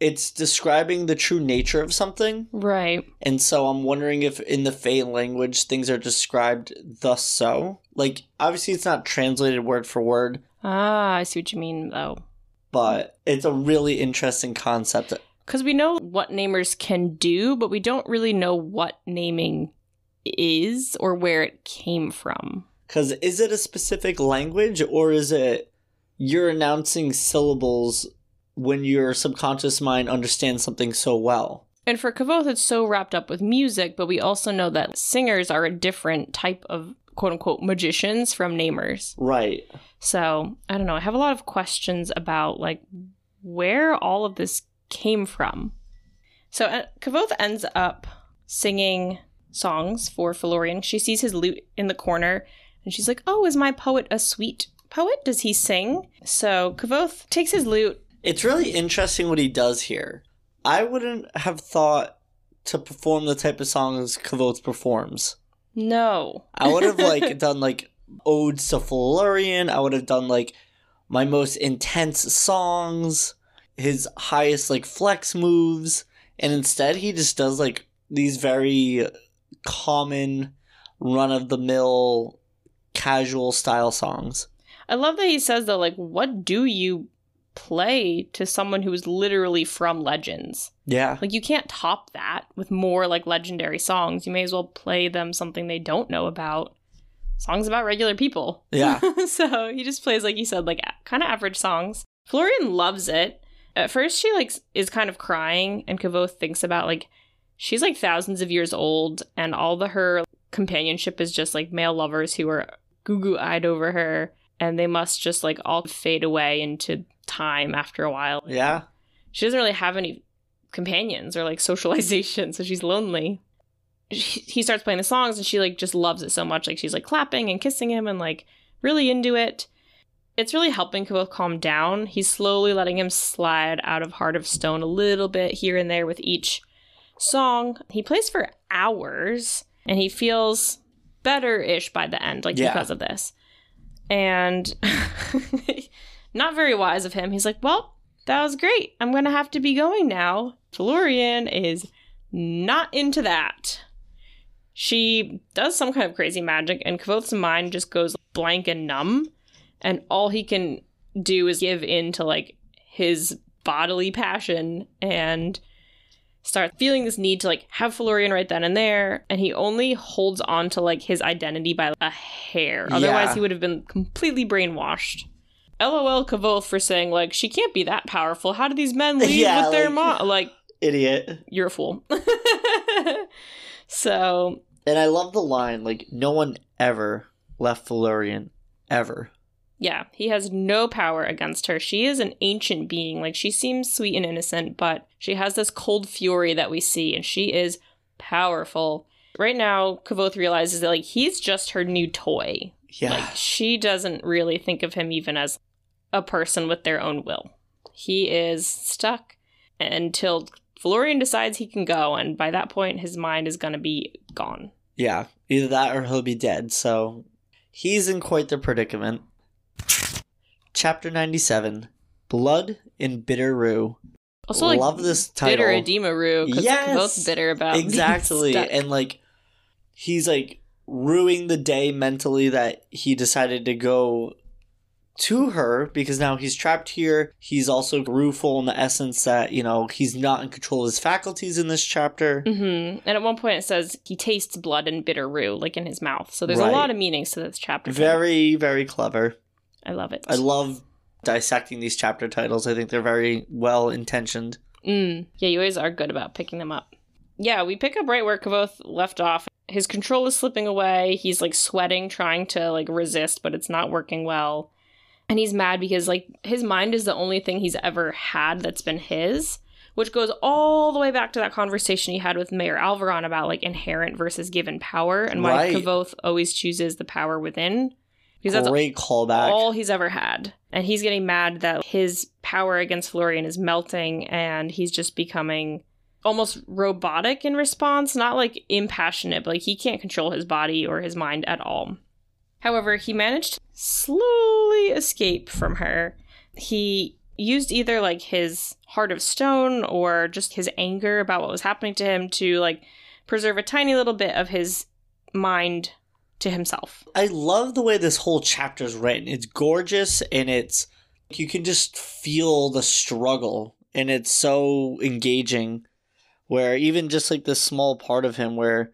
It's describing the true nature of something, Right. and so I'm wondering if in the Fey language things are described thus so. Like, obviously, it's not translated word for word, Ah, I see what you mean, though. but it's a really interesting concept. Because we know what namers can do, but we don't really know what naming is or where it came from. Because is it a specific language or is it you're announcing syllables when your subconscious mind understands something so well? And for Kvothe, it's so wrapped up with music, but we also know that singers are a different type of quote unquote magicians from namers. Right. So I don't know. I have a lot of questions about like where all of this came from. So uh, Kvothe ends up singing songs for Felurian. She sees his lute in the corner and she's like, Oh, is my poet a sweet poet? Does he sing? So Kvothe takes his lute. It's really interesting what he does here. I wouldn't have thought to perform the type of songs Kvothe performs. No. I would have like done like odes to Felurian. I would have done like my most intense songs, his highest like flex moves, and instead he just does like these very common run of the mill casual style songs. I love that he says though, like, what do you play to someone who is literally from Legends. Yeah. Like you can't top that with more like legendary songs. You may as well play them something they don't know about. Songs about regular people. Yeah. so he just plays like you said like kind of average songs. Felurian loves it. At first she like is kind of crying and Kvothe thinks about like she's like thousands of years old and all the her companionship is just like male lovers who are goo-goo-eyed over her and they must just like all fade away into time after a while. Yeah. She doesn't really have any companions or like socialization, so she's lonely. She, he starts playing the songs and she like just loves it so much. Like she's like clapping and kissing him and like really into it. It's really helping Kvothe calm down. He's slowly letting him slide out of Heart of Stone a little bit here and there with each song. He plays for hours and he feels better ish by the end, like Yeah. because of this. And not very wise of him. He's like, Well, that was great. I'm going to have to be going now. Felurian is not into that. She does some kind of crazy magic, and Kvothe's mind just goes blank and numb. And all he can do is give in to like his bodily passion and start feeling this need to like have Felurian right then and there. And he only holds on to like his identity by a hair. Otherwise, Yeah. he would have been completely brainwashed. LOL Kvothe for saying like she can't be that powerful. How do these men lead Yeah, with their like- mom? Like Idiot. you're a fool. so And I love the line like no one ever left Felurian ever. yeah, he has no power against her. She is an ancient being. Like she seems sweet and innocent, but she has this cold fury that we see, and she is powerful. Right now, Kvothe realizes that like he's just her new toy. Yeah. Like she doesn't really think of him even as a person with their own will. He is stuck until Felurian decides he can go, and by that point, his mind is going to be gone. yeah. Either that or he'll be dead. So he's in quite the predicament. Chapter 97 Blood in Bitter Rue. Also, like love this title. bitter edema Rue because Yes, both bitter about exactly and like he's like ruining the day mentally that he decided to go to her because now he's trapped here he's also rueful in the essence that you know he's not in control of his faculties in this chapter hmm And at one point, it says he tastes blood and bitter Rue, like in his mouth. So there's Right. a lot of meanings to this chapter. very very clever I love it. i love dissecting these chapter titles i think they're very well intentioned Mm. Yeah, you always are good about picking them up. Yeah, we pick up right where Kvothe left off. His control is slipping away. He's like sweating, trying to like resist, but it's not working well. And he's mad because like his mind is the only thing he's ever had that's been his, which goes all the way back to that conversation he had with Maer Alveron about like inherent versus given power and why Right. Kvothe always chooses the power within. Because that's great callback all he's ever had. And he's getting mad that his power against Felurian is melting and he's just becoming almost robotic in response, not like impassionate, but like he can't control his body or his mind at all. However, he managed to slowly escape from her. He used either like his heart of stone or just his anger about what was happening to him to like preserve a tiny little bit of his mind to himself. I love the way this whole chapter is written. It's gorgeous and it's you can just feel the struggle and it's so engaging where even just like this small part of him where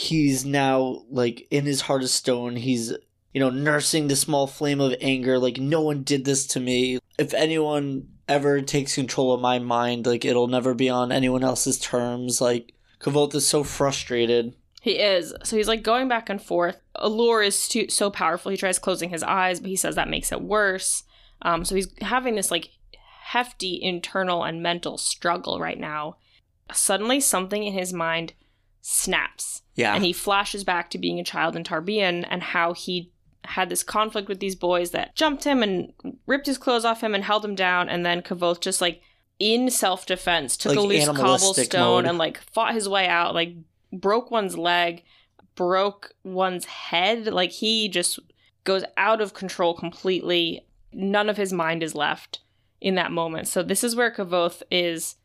he's now like in his heart of stone he's you know nursing the small flame of anger like no one did this to me if anyone ever takes control of my mind like it'll never be on anyone else's terms like Kvothe is so frustrated He is. So he's like going back and forth. Allure is too, so powerful. He tries closing his eyes, but he says that makes it worse. Um, so he's having this like hefty internal and mental struggle right now. Suddenly, something in his mind snaps, yeah and he flashes back to being a child in Tarbean and how he had this conflict with these boys that jumped him and ripped his clothes off him and held him down, and then Kvothe just like in self defense took a loose cobblestone mode. and like fought his way out, like broke one's leg, broke one's head. Like he just goes out of control completely. None of his mind is left in that moment. So this is where Kvothe is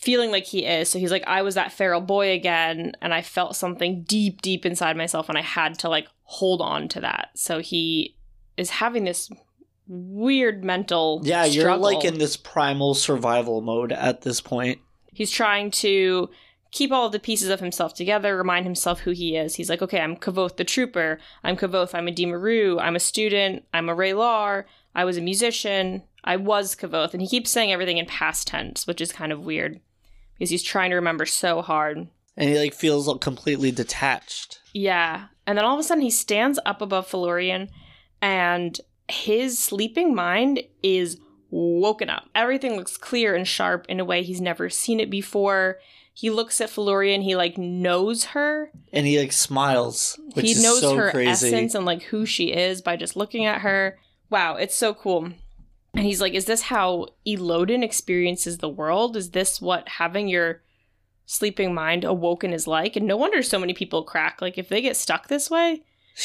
feeling like he is. So he's like, I was that feral boy again, and I felt something deep, deep inside myself, and I had to like hold on to that. So he is having this weird mental Yeah, you're struggle. like in this primal survival mode at this point. He's trying to keep all of the pieces of himself together, remind himself who he is. He's like, okay, I'm Kvothe the Trouper. I'm Kvothe. I'm a Edema Ruh. I'm a student. I'm a Re'lar. I was a musician. I was Kvothe. And he keeps saying everything in past tense, which is kind of weird because he's trying to remember so hard. And he like feels like, completely detached. Yeah. And then all of a sudden he stands up above Felurian and his sleeping mind is woken up. Everything looks clear and sharp in a way he's never seen it before. He looks at Felurian, he like knows her. And he like smiles, which he knows so her crazy. essence and like who she is by just looking at her. Wow, it's so cool. And he's like, Is this how Elodin experiences the world? Is this what having your sleeping mind awoken is like? And no wonder so many people crack. Like, if they get stuck this way,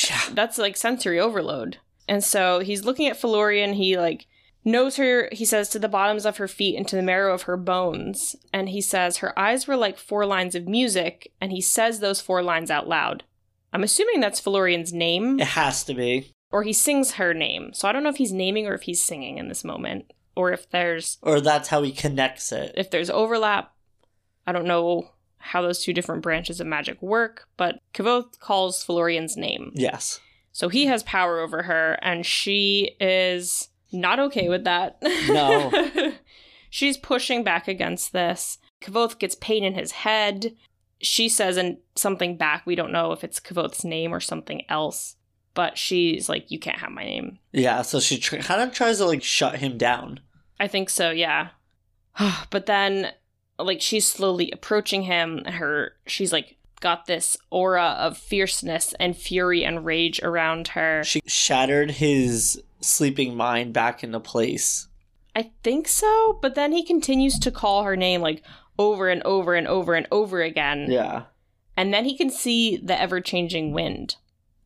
Yeah. that's like sensory overload. And so he's looking at Felurian. He like knows her, he says, to the bottoms of her feet and to the marrow of her bones. And he says her eyes were like four lines of music. And he says those four lines out loud. I'm assuming that's Felurian's name, It has to be. Or he sings her name. So I don't know if he's naming or if he's singing in this moment, or if there's Or that's how he connects it. if there's overlap. I don't know how those two different branches of magic work, but Kvothe calls Felurian's name. Yes. So he has power over her, and she is not okay with that. No. She's pushing back against this. Kvothe gets pain in his head. She says and something back. We don't know if it's Kvothe's name or something else. But she's like, You can't have my name. Yeah, so she tr- kind of tries to like shut him down. I think so, yeah. but then like she's slowly approaching him her she's like got this aura of fierceness and fury and rage around her. She shattered his sleeping mind back into place. I think so, but then he continues to call her name like over and over and over and over again. Yeah. And then he can see the ever-changing wind.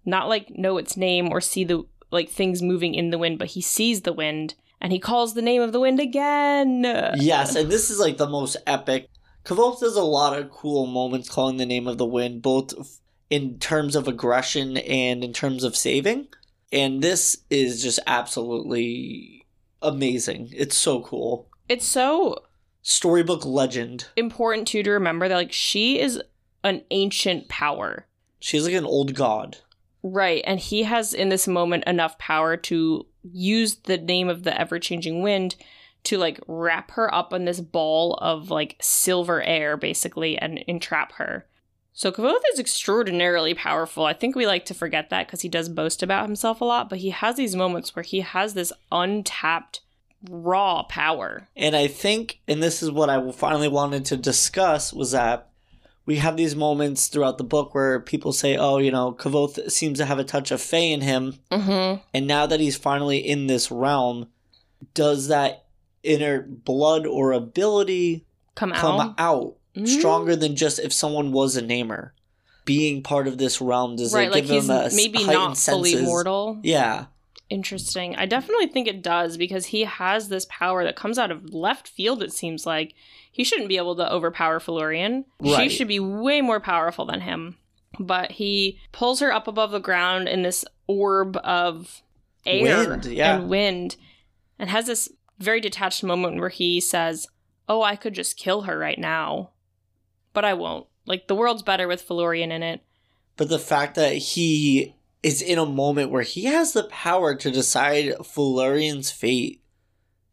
Not like know its name or see the like things moving in the wind, but he sees the wind and he calls the name of the wind again. Yes, and this is like the most epic. Kvothe does a lot of cool moments calling the name of the wind, both in terms of aggression and in terms of saving. And this is just absolutely amazing. It's so cool. It's so Storybook legend. important too to remember that like she is an ancient power. She's like an old god. Right, and he has in this moment enough power to use the name of the ever-changing wind to like wrap her up in this ball of like silver air basically and entrap her. So Kvothe is extraordinarily powerful. I think we like to forget that because he does boast about himself a lot, but he has these moments where he has this untapped raw power. And I think, and this is what I finally wanted to discuss, was that we have these moments throughout the book where people say, oh, you know, Kvothe seems to have a touch of Fey in him. Mm-hmm. And now that he's finally in this realm, does that inner blood or ability Come out. come out Mm. stronger than just if someone was a namer? Being part of this realm, does right, it like give him a maybe not fully senses? mortal. Yeah. Interesting. I definitely think it does because he has this power that comes out of left field, it seems like. He shouldn't be able to overpower Felurian. Right. She should be way more powerful than him. But he pulls her up above the ground in this orb of air Wind, yeah. and wind and has this very detached moment where he says, Oh, I could just kill her right now. But I won't. Like, the world's better with Felurian in it. But the fact that he is in a moment where he has the power to decide Felurian's fate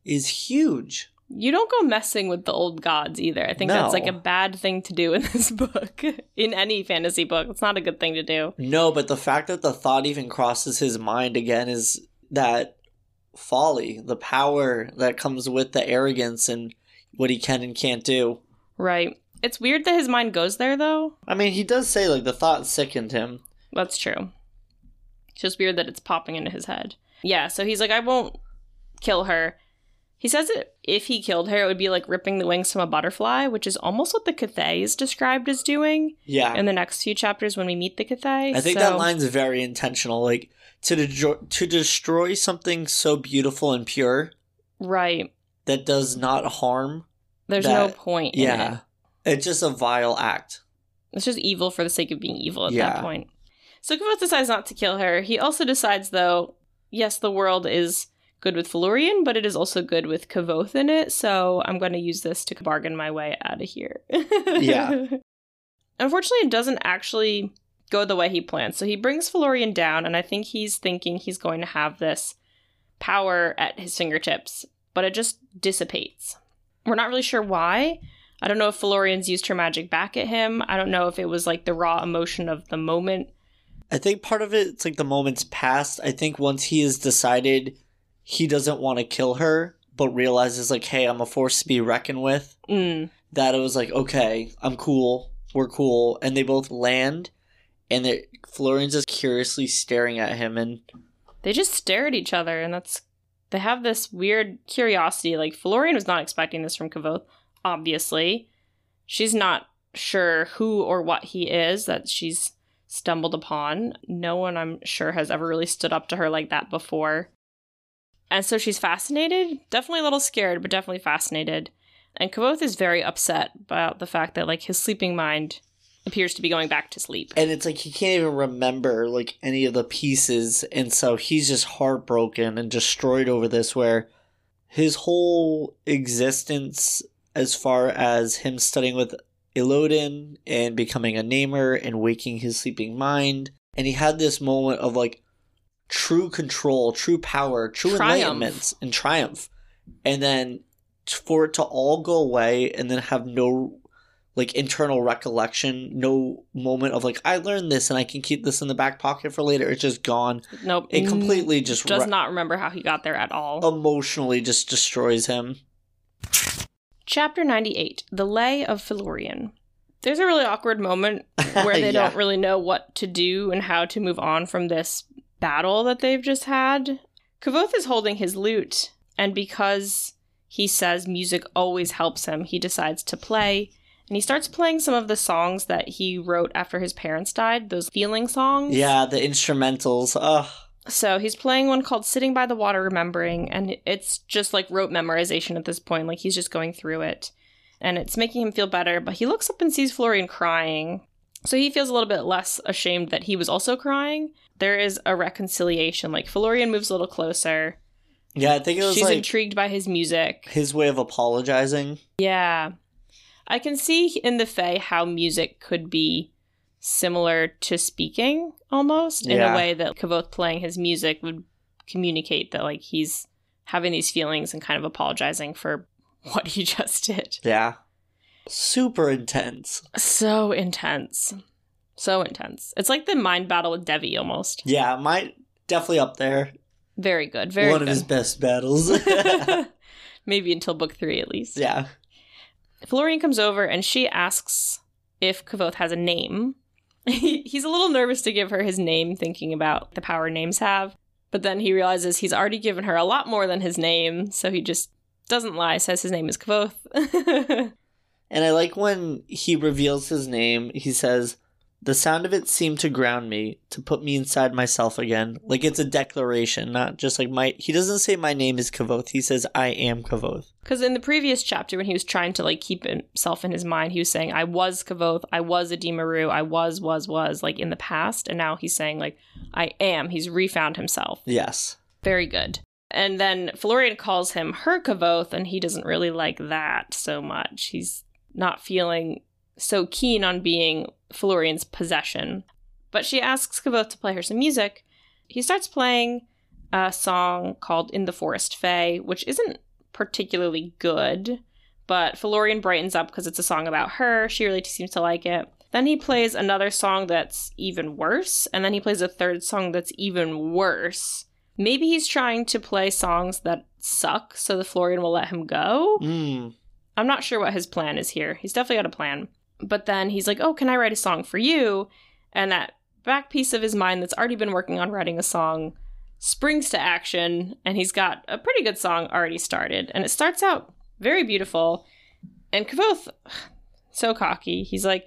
is huge. You don't go messing with the old gods either. I think that's like a bad thing to do in this book. in any fantasy book. It's not a good thing to do. No, but the fact that the thought even crosses his mind again is that folly, the power that comes with the arrogance and what he can and can't do. Right. It's weird that his mind goes there though. I mean, he does say like the thought sickened him. That's true. It's just weird that it's popping into his head. Yeah, so he's like, I won't kill her. He says that if he killed her, it would be like ripping the wings from a butterfly, which is almost what the Cthaeh is described as doing Yeah. in the next few chapters when we meet the Cthaeh. I think So- that line's very intentional. Like to de- to destroy something so beautiful and pure Right. that does not harm. There's no That- point. in it. Yeah, it's just a vile act. It's just evil for the sake of being evil at Yeah. that point. So Kvothe decides not to kill her. He also decides, though, yes, the world is good with Felurian, but it is also good with Kvothe in it. So I'm going to use this to bargain my way out of here. Yeah. Unfortunately, it doesn't actually go the way he plans. So he brings Felurian down, and I think he's thinking he's going to have this power at his fingertips, but it just dissipates. We're not really sure why. I don't know if Felurian's used her magic back at him. I don't know if it was like the raw emotion of the moment. I think part of it, it's like the moment's past. I think once he has decided he doesn't want to kill her, but realizes, like, hey, I'm a force to be reckoned with, Mm. that it was like, okay, I'm cool. We're cool. And they both land, and they- Felurian's just curiously staring at him. And They just stare at each other, and that's. They have this weird curiosity. Like, Felurian was not expecting this from Kvothe, obviously. She's not sure who or what he is that she's stumbled upon. No one, I'm sure, has ever really stood up to her like that before. And so she's fascinated, definitely a little scared, but definitely fascinated. And Kvothe is very upset about the fact that, like, his sleeping mind appears to be going back to sleep. and it's like he can't even remember like any of the pieces and so he's just heartbroken and destroyed over this where his whole existence as far as him studying with Elodin and becoming a namer and waking his sleeping mind and he had this moment of like true control true power true Triumph. enlightenment and triumph and then for it to all go away and then have no like internal recollection, no moment of like I learned this and I can keep this in the back pocket for later. It's just gone. Nope. It completely just does re- not remember how he got there at all. emotionally just destroys him. Chapter 98 The Lay of Felurian. There's a really awkward moment where they Yeah. don't really know what to do and how to move on from this battle that they've just had. Kvothe is holding his lute, and because he says music always helps him, he decides to play. And he starts playing some of the songs that he wrote after his parents died, those feeling songs. Yeah, the instrumentals. Ugh. So he's playing one called Sitting by the Water Remembering, and it's just like rote memorization at this point. Like he's just going through it. And it's making him feel better, but he looks up and sees Felurian crying. So he feels a little bit less ashamed that he was also crying. There is a reconciliation. Like Felurian moves a little closer. Yeah, I think it was She's like intrigued by his music. his way of apologizing. Yeah. I can see in the Fae how music could be similar to speaking almost in Yeah. a way that Kvothe playing his music would communicate that like he's having these feelings and kind of apologizing for what he just did. Yeah. Super intense. So intense. So intense. It's like the mind battle with Devi almost. Yeah, my definitely up there. Very good. Very One good. of his best battles. Maybe until book three at least. yeah. Felurian comes over and she asks if Kvothe has a name. He- He's a little nervous to give her his name, thinking about the power names have. But then he realizes he's already given her a lot more than his name, so he just doesn't lie, says his name is Kvothe. And I like when he reveals his name, he says, The sound of it seemed to ground me, to put me inside myself again. Like it's a declaration, not just like my. He doesn't say my name is Kvothe, he says I am Kvothe. Because in the previous chapter, when he was trying to like keep himself in his mind, he was saying, "I was Kvothe, I was a Edema Ruh, I was, was, was," like in the past, and now he's saying like, "I am." He's refound himself. Yes. Very good. And then Felurian calls him her Kvothe, and he doesn't really like that so much. He's not feeling so keen on being Felurian's possession. But she asks Kvothe to play her some music. He starts playing a song called In the Forest Fae, which isn't particularly good, but Felurian brightens up because it's a song about her. She really seems to like it. Then he plays another song that's even worse, and then he plays a third song that's even worse. Maybe he's trying to play songs that suck so the Felurian will let him go. Mm. I'm not sure what his plan is here. He's definitely got a plan. But then he's like, Oh, can I write a song for you? And that back piece of his mind that's already been working on writing a song springs to action, and he's got a pretty good song already started. And it starts out very beautiful. And Kvothe, so cocky, he's like,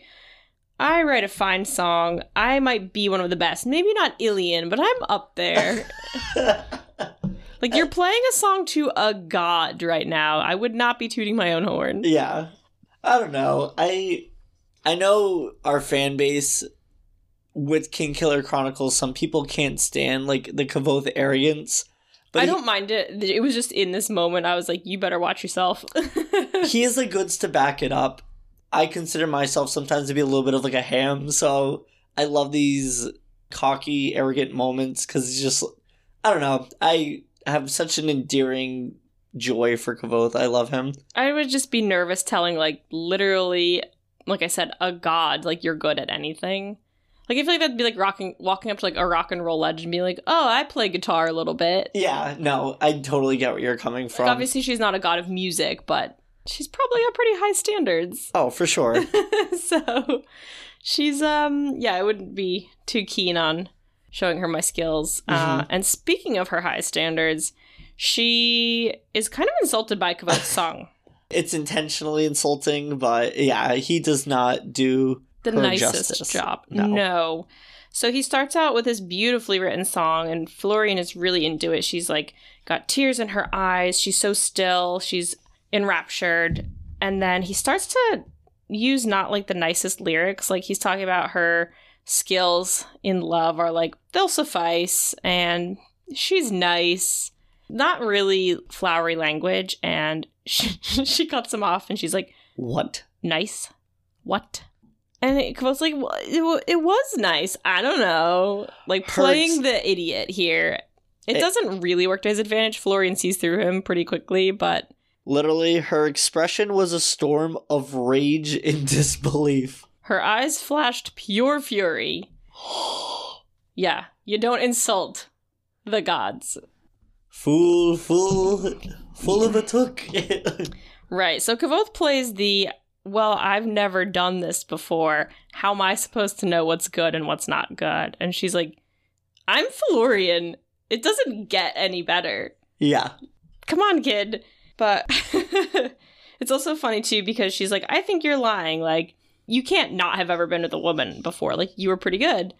I write a fine song. I might be one of the best. Maybe not Illien, but I'm up there. like, you're playing a song to a god right now. I would not be tooting my own horn. yeah. I don't know. I I know our fan base with Kingkiller Chronicles, some people can't stand like the Kvothe arrogance. But I don't mind it. It was just in this moment I was like, you better watch yourself. he has the goods to back it up. I consider myself sometimes to be a little bit of like a ham, so I love these cocky, arrogant moments because it's just I don't know. I have such an endearing joy for Kvothe. I love him. I would just be nervous telling like literally, like I said, a god like you're good at anything. Like I feel like that'd be like rocking, walking up to like a rock and roll legend and being like, "Oh, I play guitar a little bit." Yeah, no, I totally get where you're coming Like, from. obviously, she's not a god of music, but she's probably got pretty high standards. oh, for sure. so she's um yeah, I wouldn't be too keen on showing her my skills. Uh, and speaking of her high standards, she is kind of insulted by Kvothe's song. It's intentionally insulting, but yeah, he does not do the nicest justice. job. No. No. So he starts out with this beautifully written song, and Felurian is really into it. She's like got tears in her eyes. She's so still. She's enraptured. And then he starts to use not like the nicest lyrics. Like he's talking about her skills in love are like, they'll suffice, and she's nice. Not really flowery language. And she, she cuts him off, and she's like, what? nice. What? And it was like, well, it, it was nice. I don't know. Like Hurts. playing the idiot here. It, It- doesn't really work to his advantage. Felurian sees through him pretty quickly, but Literally, her expression was a storm of rage and disbelief. her eyes flashed pure fury. Yeah, you don't insult the gods. Fool, fool, full of a took. Right. So Kvothe plays the well, I've never done this before. How am I supposed to know what's good and what's not good? And she's like, I'm Felurian. It doesn't get any better. yeah, Come on, kid. But it's also funny too because she's like, I think you're lying. Like, you can't not have ever been with a woman before. Like, you were pretty good.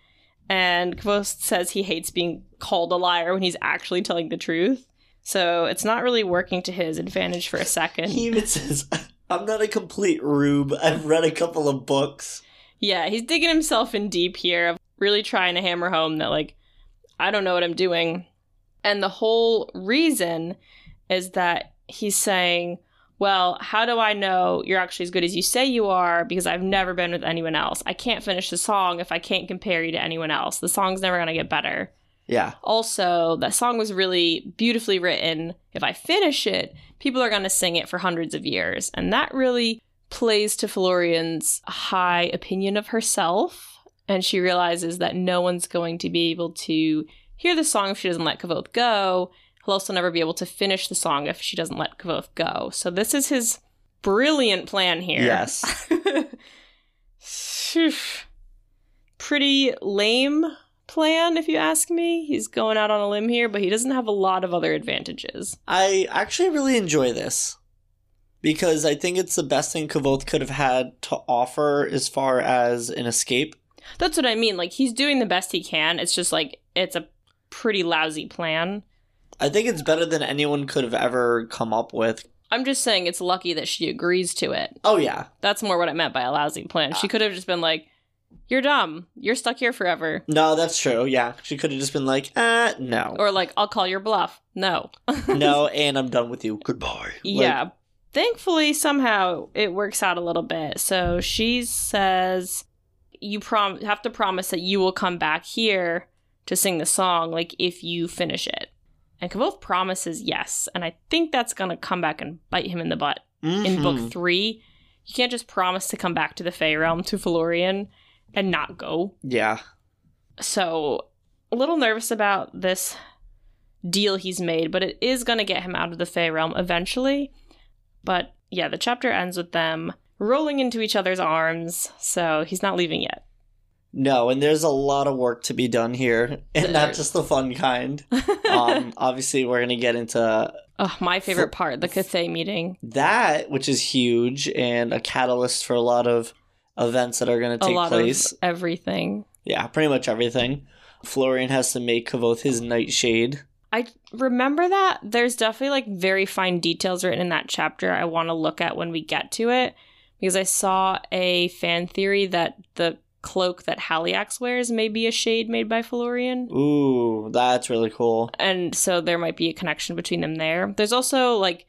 And Kvothe says he hates being called a liar when he's actually telling the truth. So it's not really working to his advantage for a second. he even says, "I'm not a complete rube. I've read a couple of books." Yeah, he's digging himself in deep here, of really trying to hammer home that, like, I don't know what I'm doing. And the whole reason is that he's saying, Well, how do I know you're actually as good as you say you are? Because I've never been with anyone else. I can't finish the song if I can't compare you to anyone else. The song's never going to get better. Yeah, Also, that song was really beautifully written. If I finish it, people are going to sing it for hundreds of years. And that really plays to Felurian's high opinion of herself. And she realizes that no one's going to be able to hear the song if she doesn't let Kvothe go. He'll also never be able to finish the song if she doesn't let Kvothe go. So, this is his brilliant plan here. yes. Pretty lame plan, if you ask me. He's going out on a limb here, but he doesn't have a lot of other advantages. I actually really enjoy this because I think it's the best thing Kvothe could have had to offer as far as an escape. That's what I mean. Like, he's doing the best he can. It's just like, it's a pretty lousy plan. I think it's better than anyone could have ever come up with. I'm just saying it's lucky that she agrees to it. Oh yeah, That's more what I meant by a lousy plan. She could have just been like, You're dumb. You're stuck here forever. no, that's true. Yeah, she could have just been like, uh, no, Or like, I'll call your bluff. No. no, and I'm done with you. Goodbye. Like, Yeah. Thankfully, somehow it works out a little bit. So she says, "You prom have to promise that you will come back here to sing the song, like if you finish it." And Kvothe promises yes, and I think that's gonna come back and bite him in the butt in mhm. book three. You can't just promise to come back to the Fey realm to Felurian and not go. Yeah, So a little nervous about this deal he's made, but it is going to get him out of the Fey realm eventually. But yeah, the chapter ends with them rolling into each other's arms, so he's not leaving yet. No, and there's a lot of work to be done here, and not just the fun kind. Um, obviously, we're gonna get into oh, my favorite part, the Cthaeh meeting. that, which is huge and a catalyst for a lot of events that are going to A take lot place. of everything. Yeah, pretty much everything. Felurian has to make Kvothe his nightshade. I remember that there's definitely like very fine details written in that chapter I want to look at when we get to it because I saw a fan theory that the cloak that Haliax wears may be a shade made by Felurian. Ooh, that's really cool. And so there might be a connection between them there. There's also like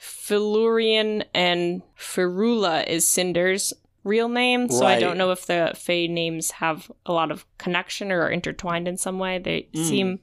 Felurian and Ferula is Cinder's real name, so I don't know if the Fae names have a lot of connection or are intertwined in some way. They Mm. seem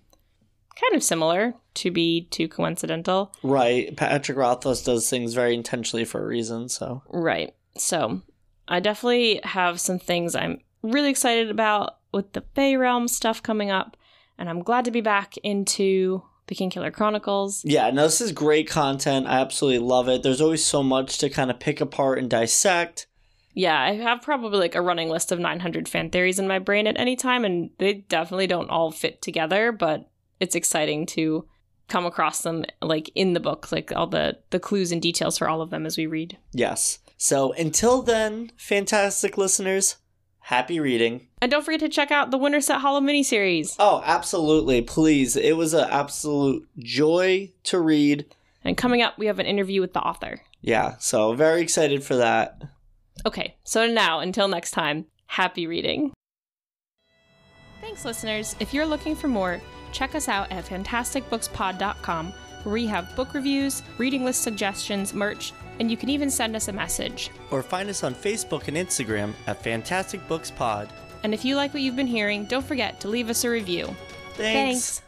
kind of similar to be too coincidental. Right. Patrick Rothfuss does things very intentionally for a reason, so. Right. So I definitely have some things I'm really excited about with the Fae Realm stuff coming up, and I'm glad to be back into the Kingkiller Chronicles. Yeah, no, this is great content. I absolutely love it. There's always so much to kind of pick apart and dissect. Yeah, I have probably like a running list of 900 fan theories in my brain at any time, and they definitely don't all fit together, but it's exciting to come across them like in the book, like all the the clues and details for all of them as we read. Yes. So until then, fantastic listeners, happy reading. And don't forget to check out the Winterset Hollow miniseries. Oh, absolutely. Please. It was an absolute joy to read. And coming up, we have an interview with the author. Yeah, so very excited for that. Okay, so now, until next time, happy reading. Thanks, listeners. If you're looking for more, check us out at fantasticbookspod.com, where we have book reviews, reading list suggestions, merch, and you can even send us a message. Or find us on Facebook and Instagram at Fantastic Books Pod. And if you like what you've been hearing, don't forget to leave us a review. Thanks. Thanks.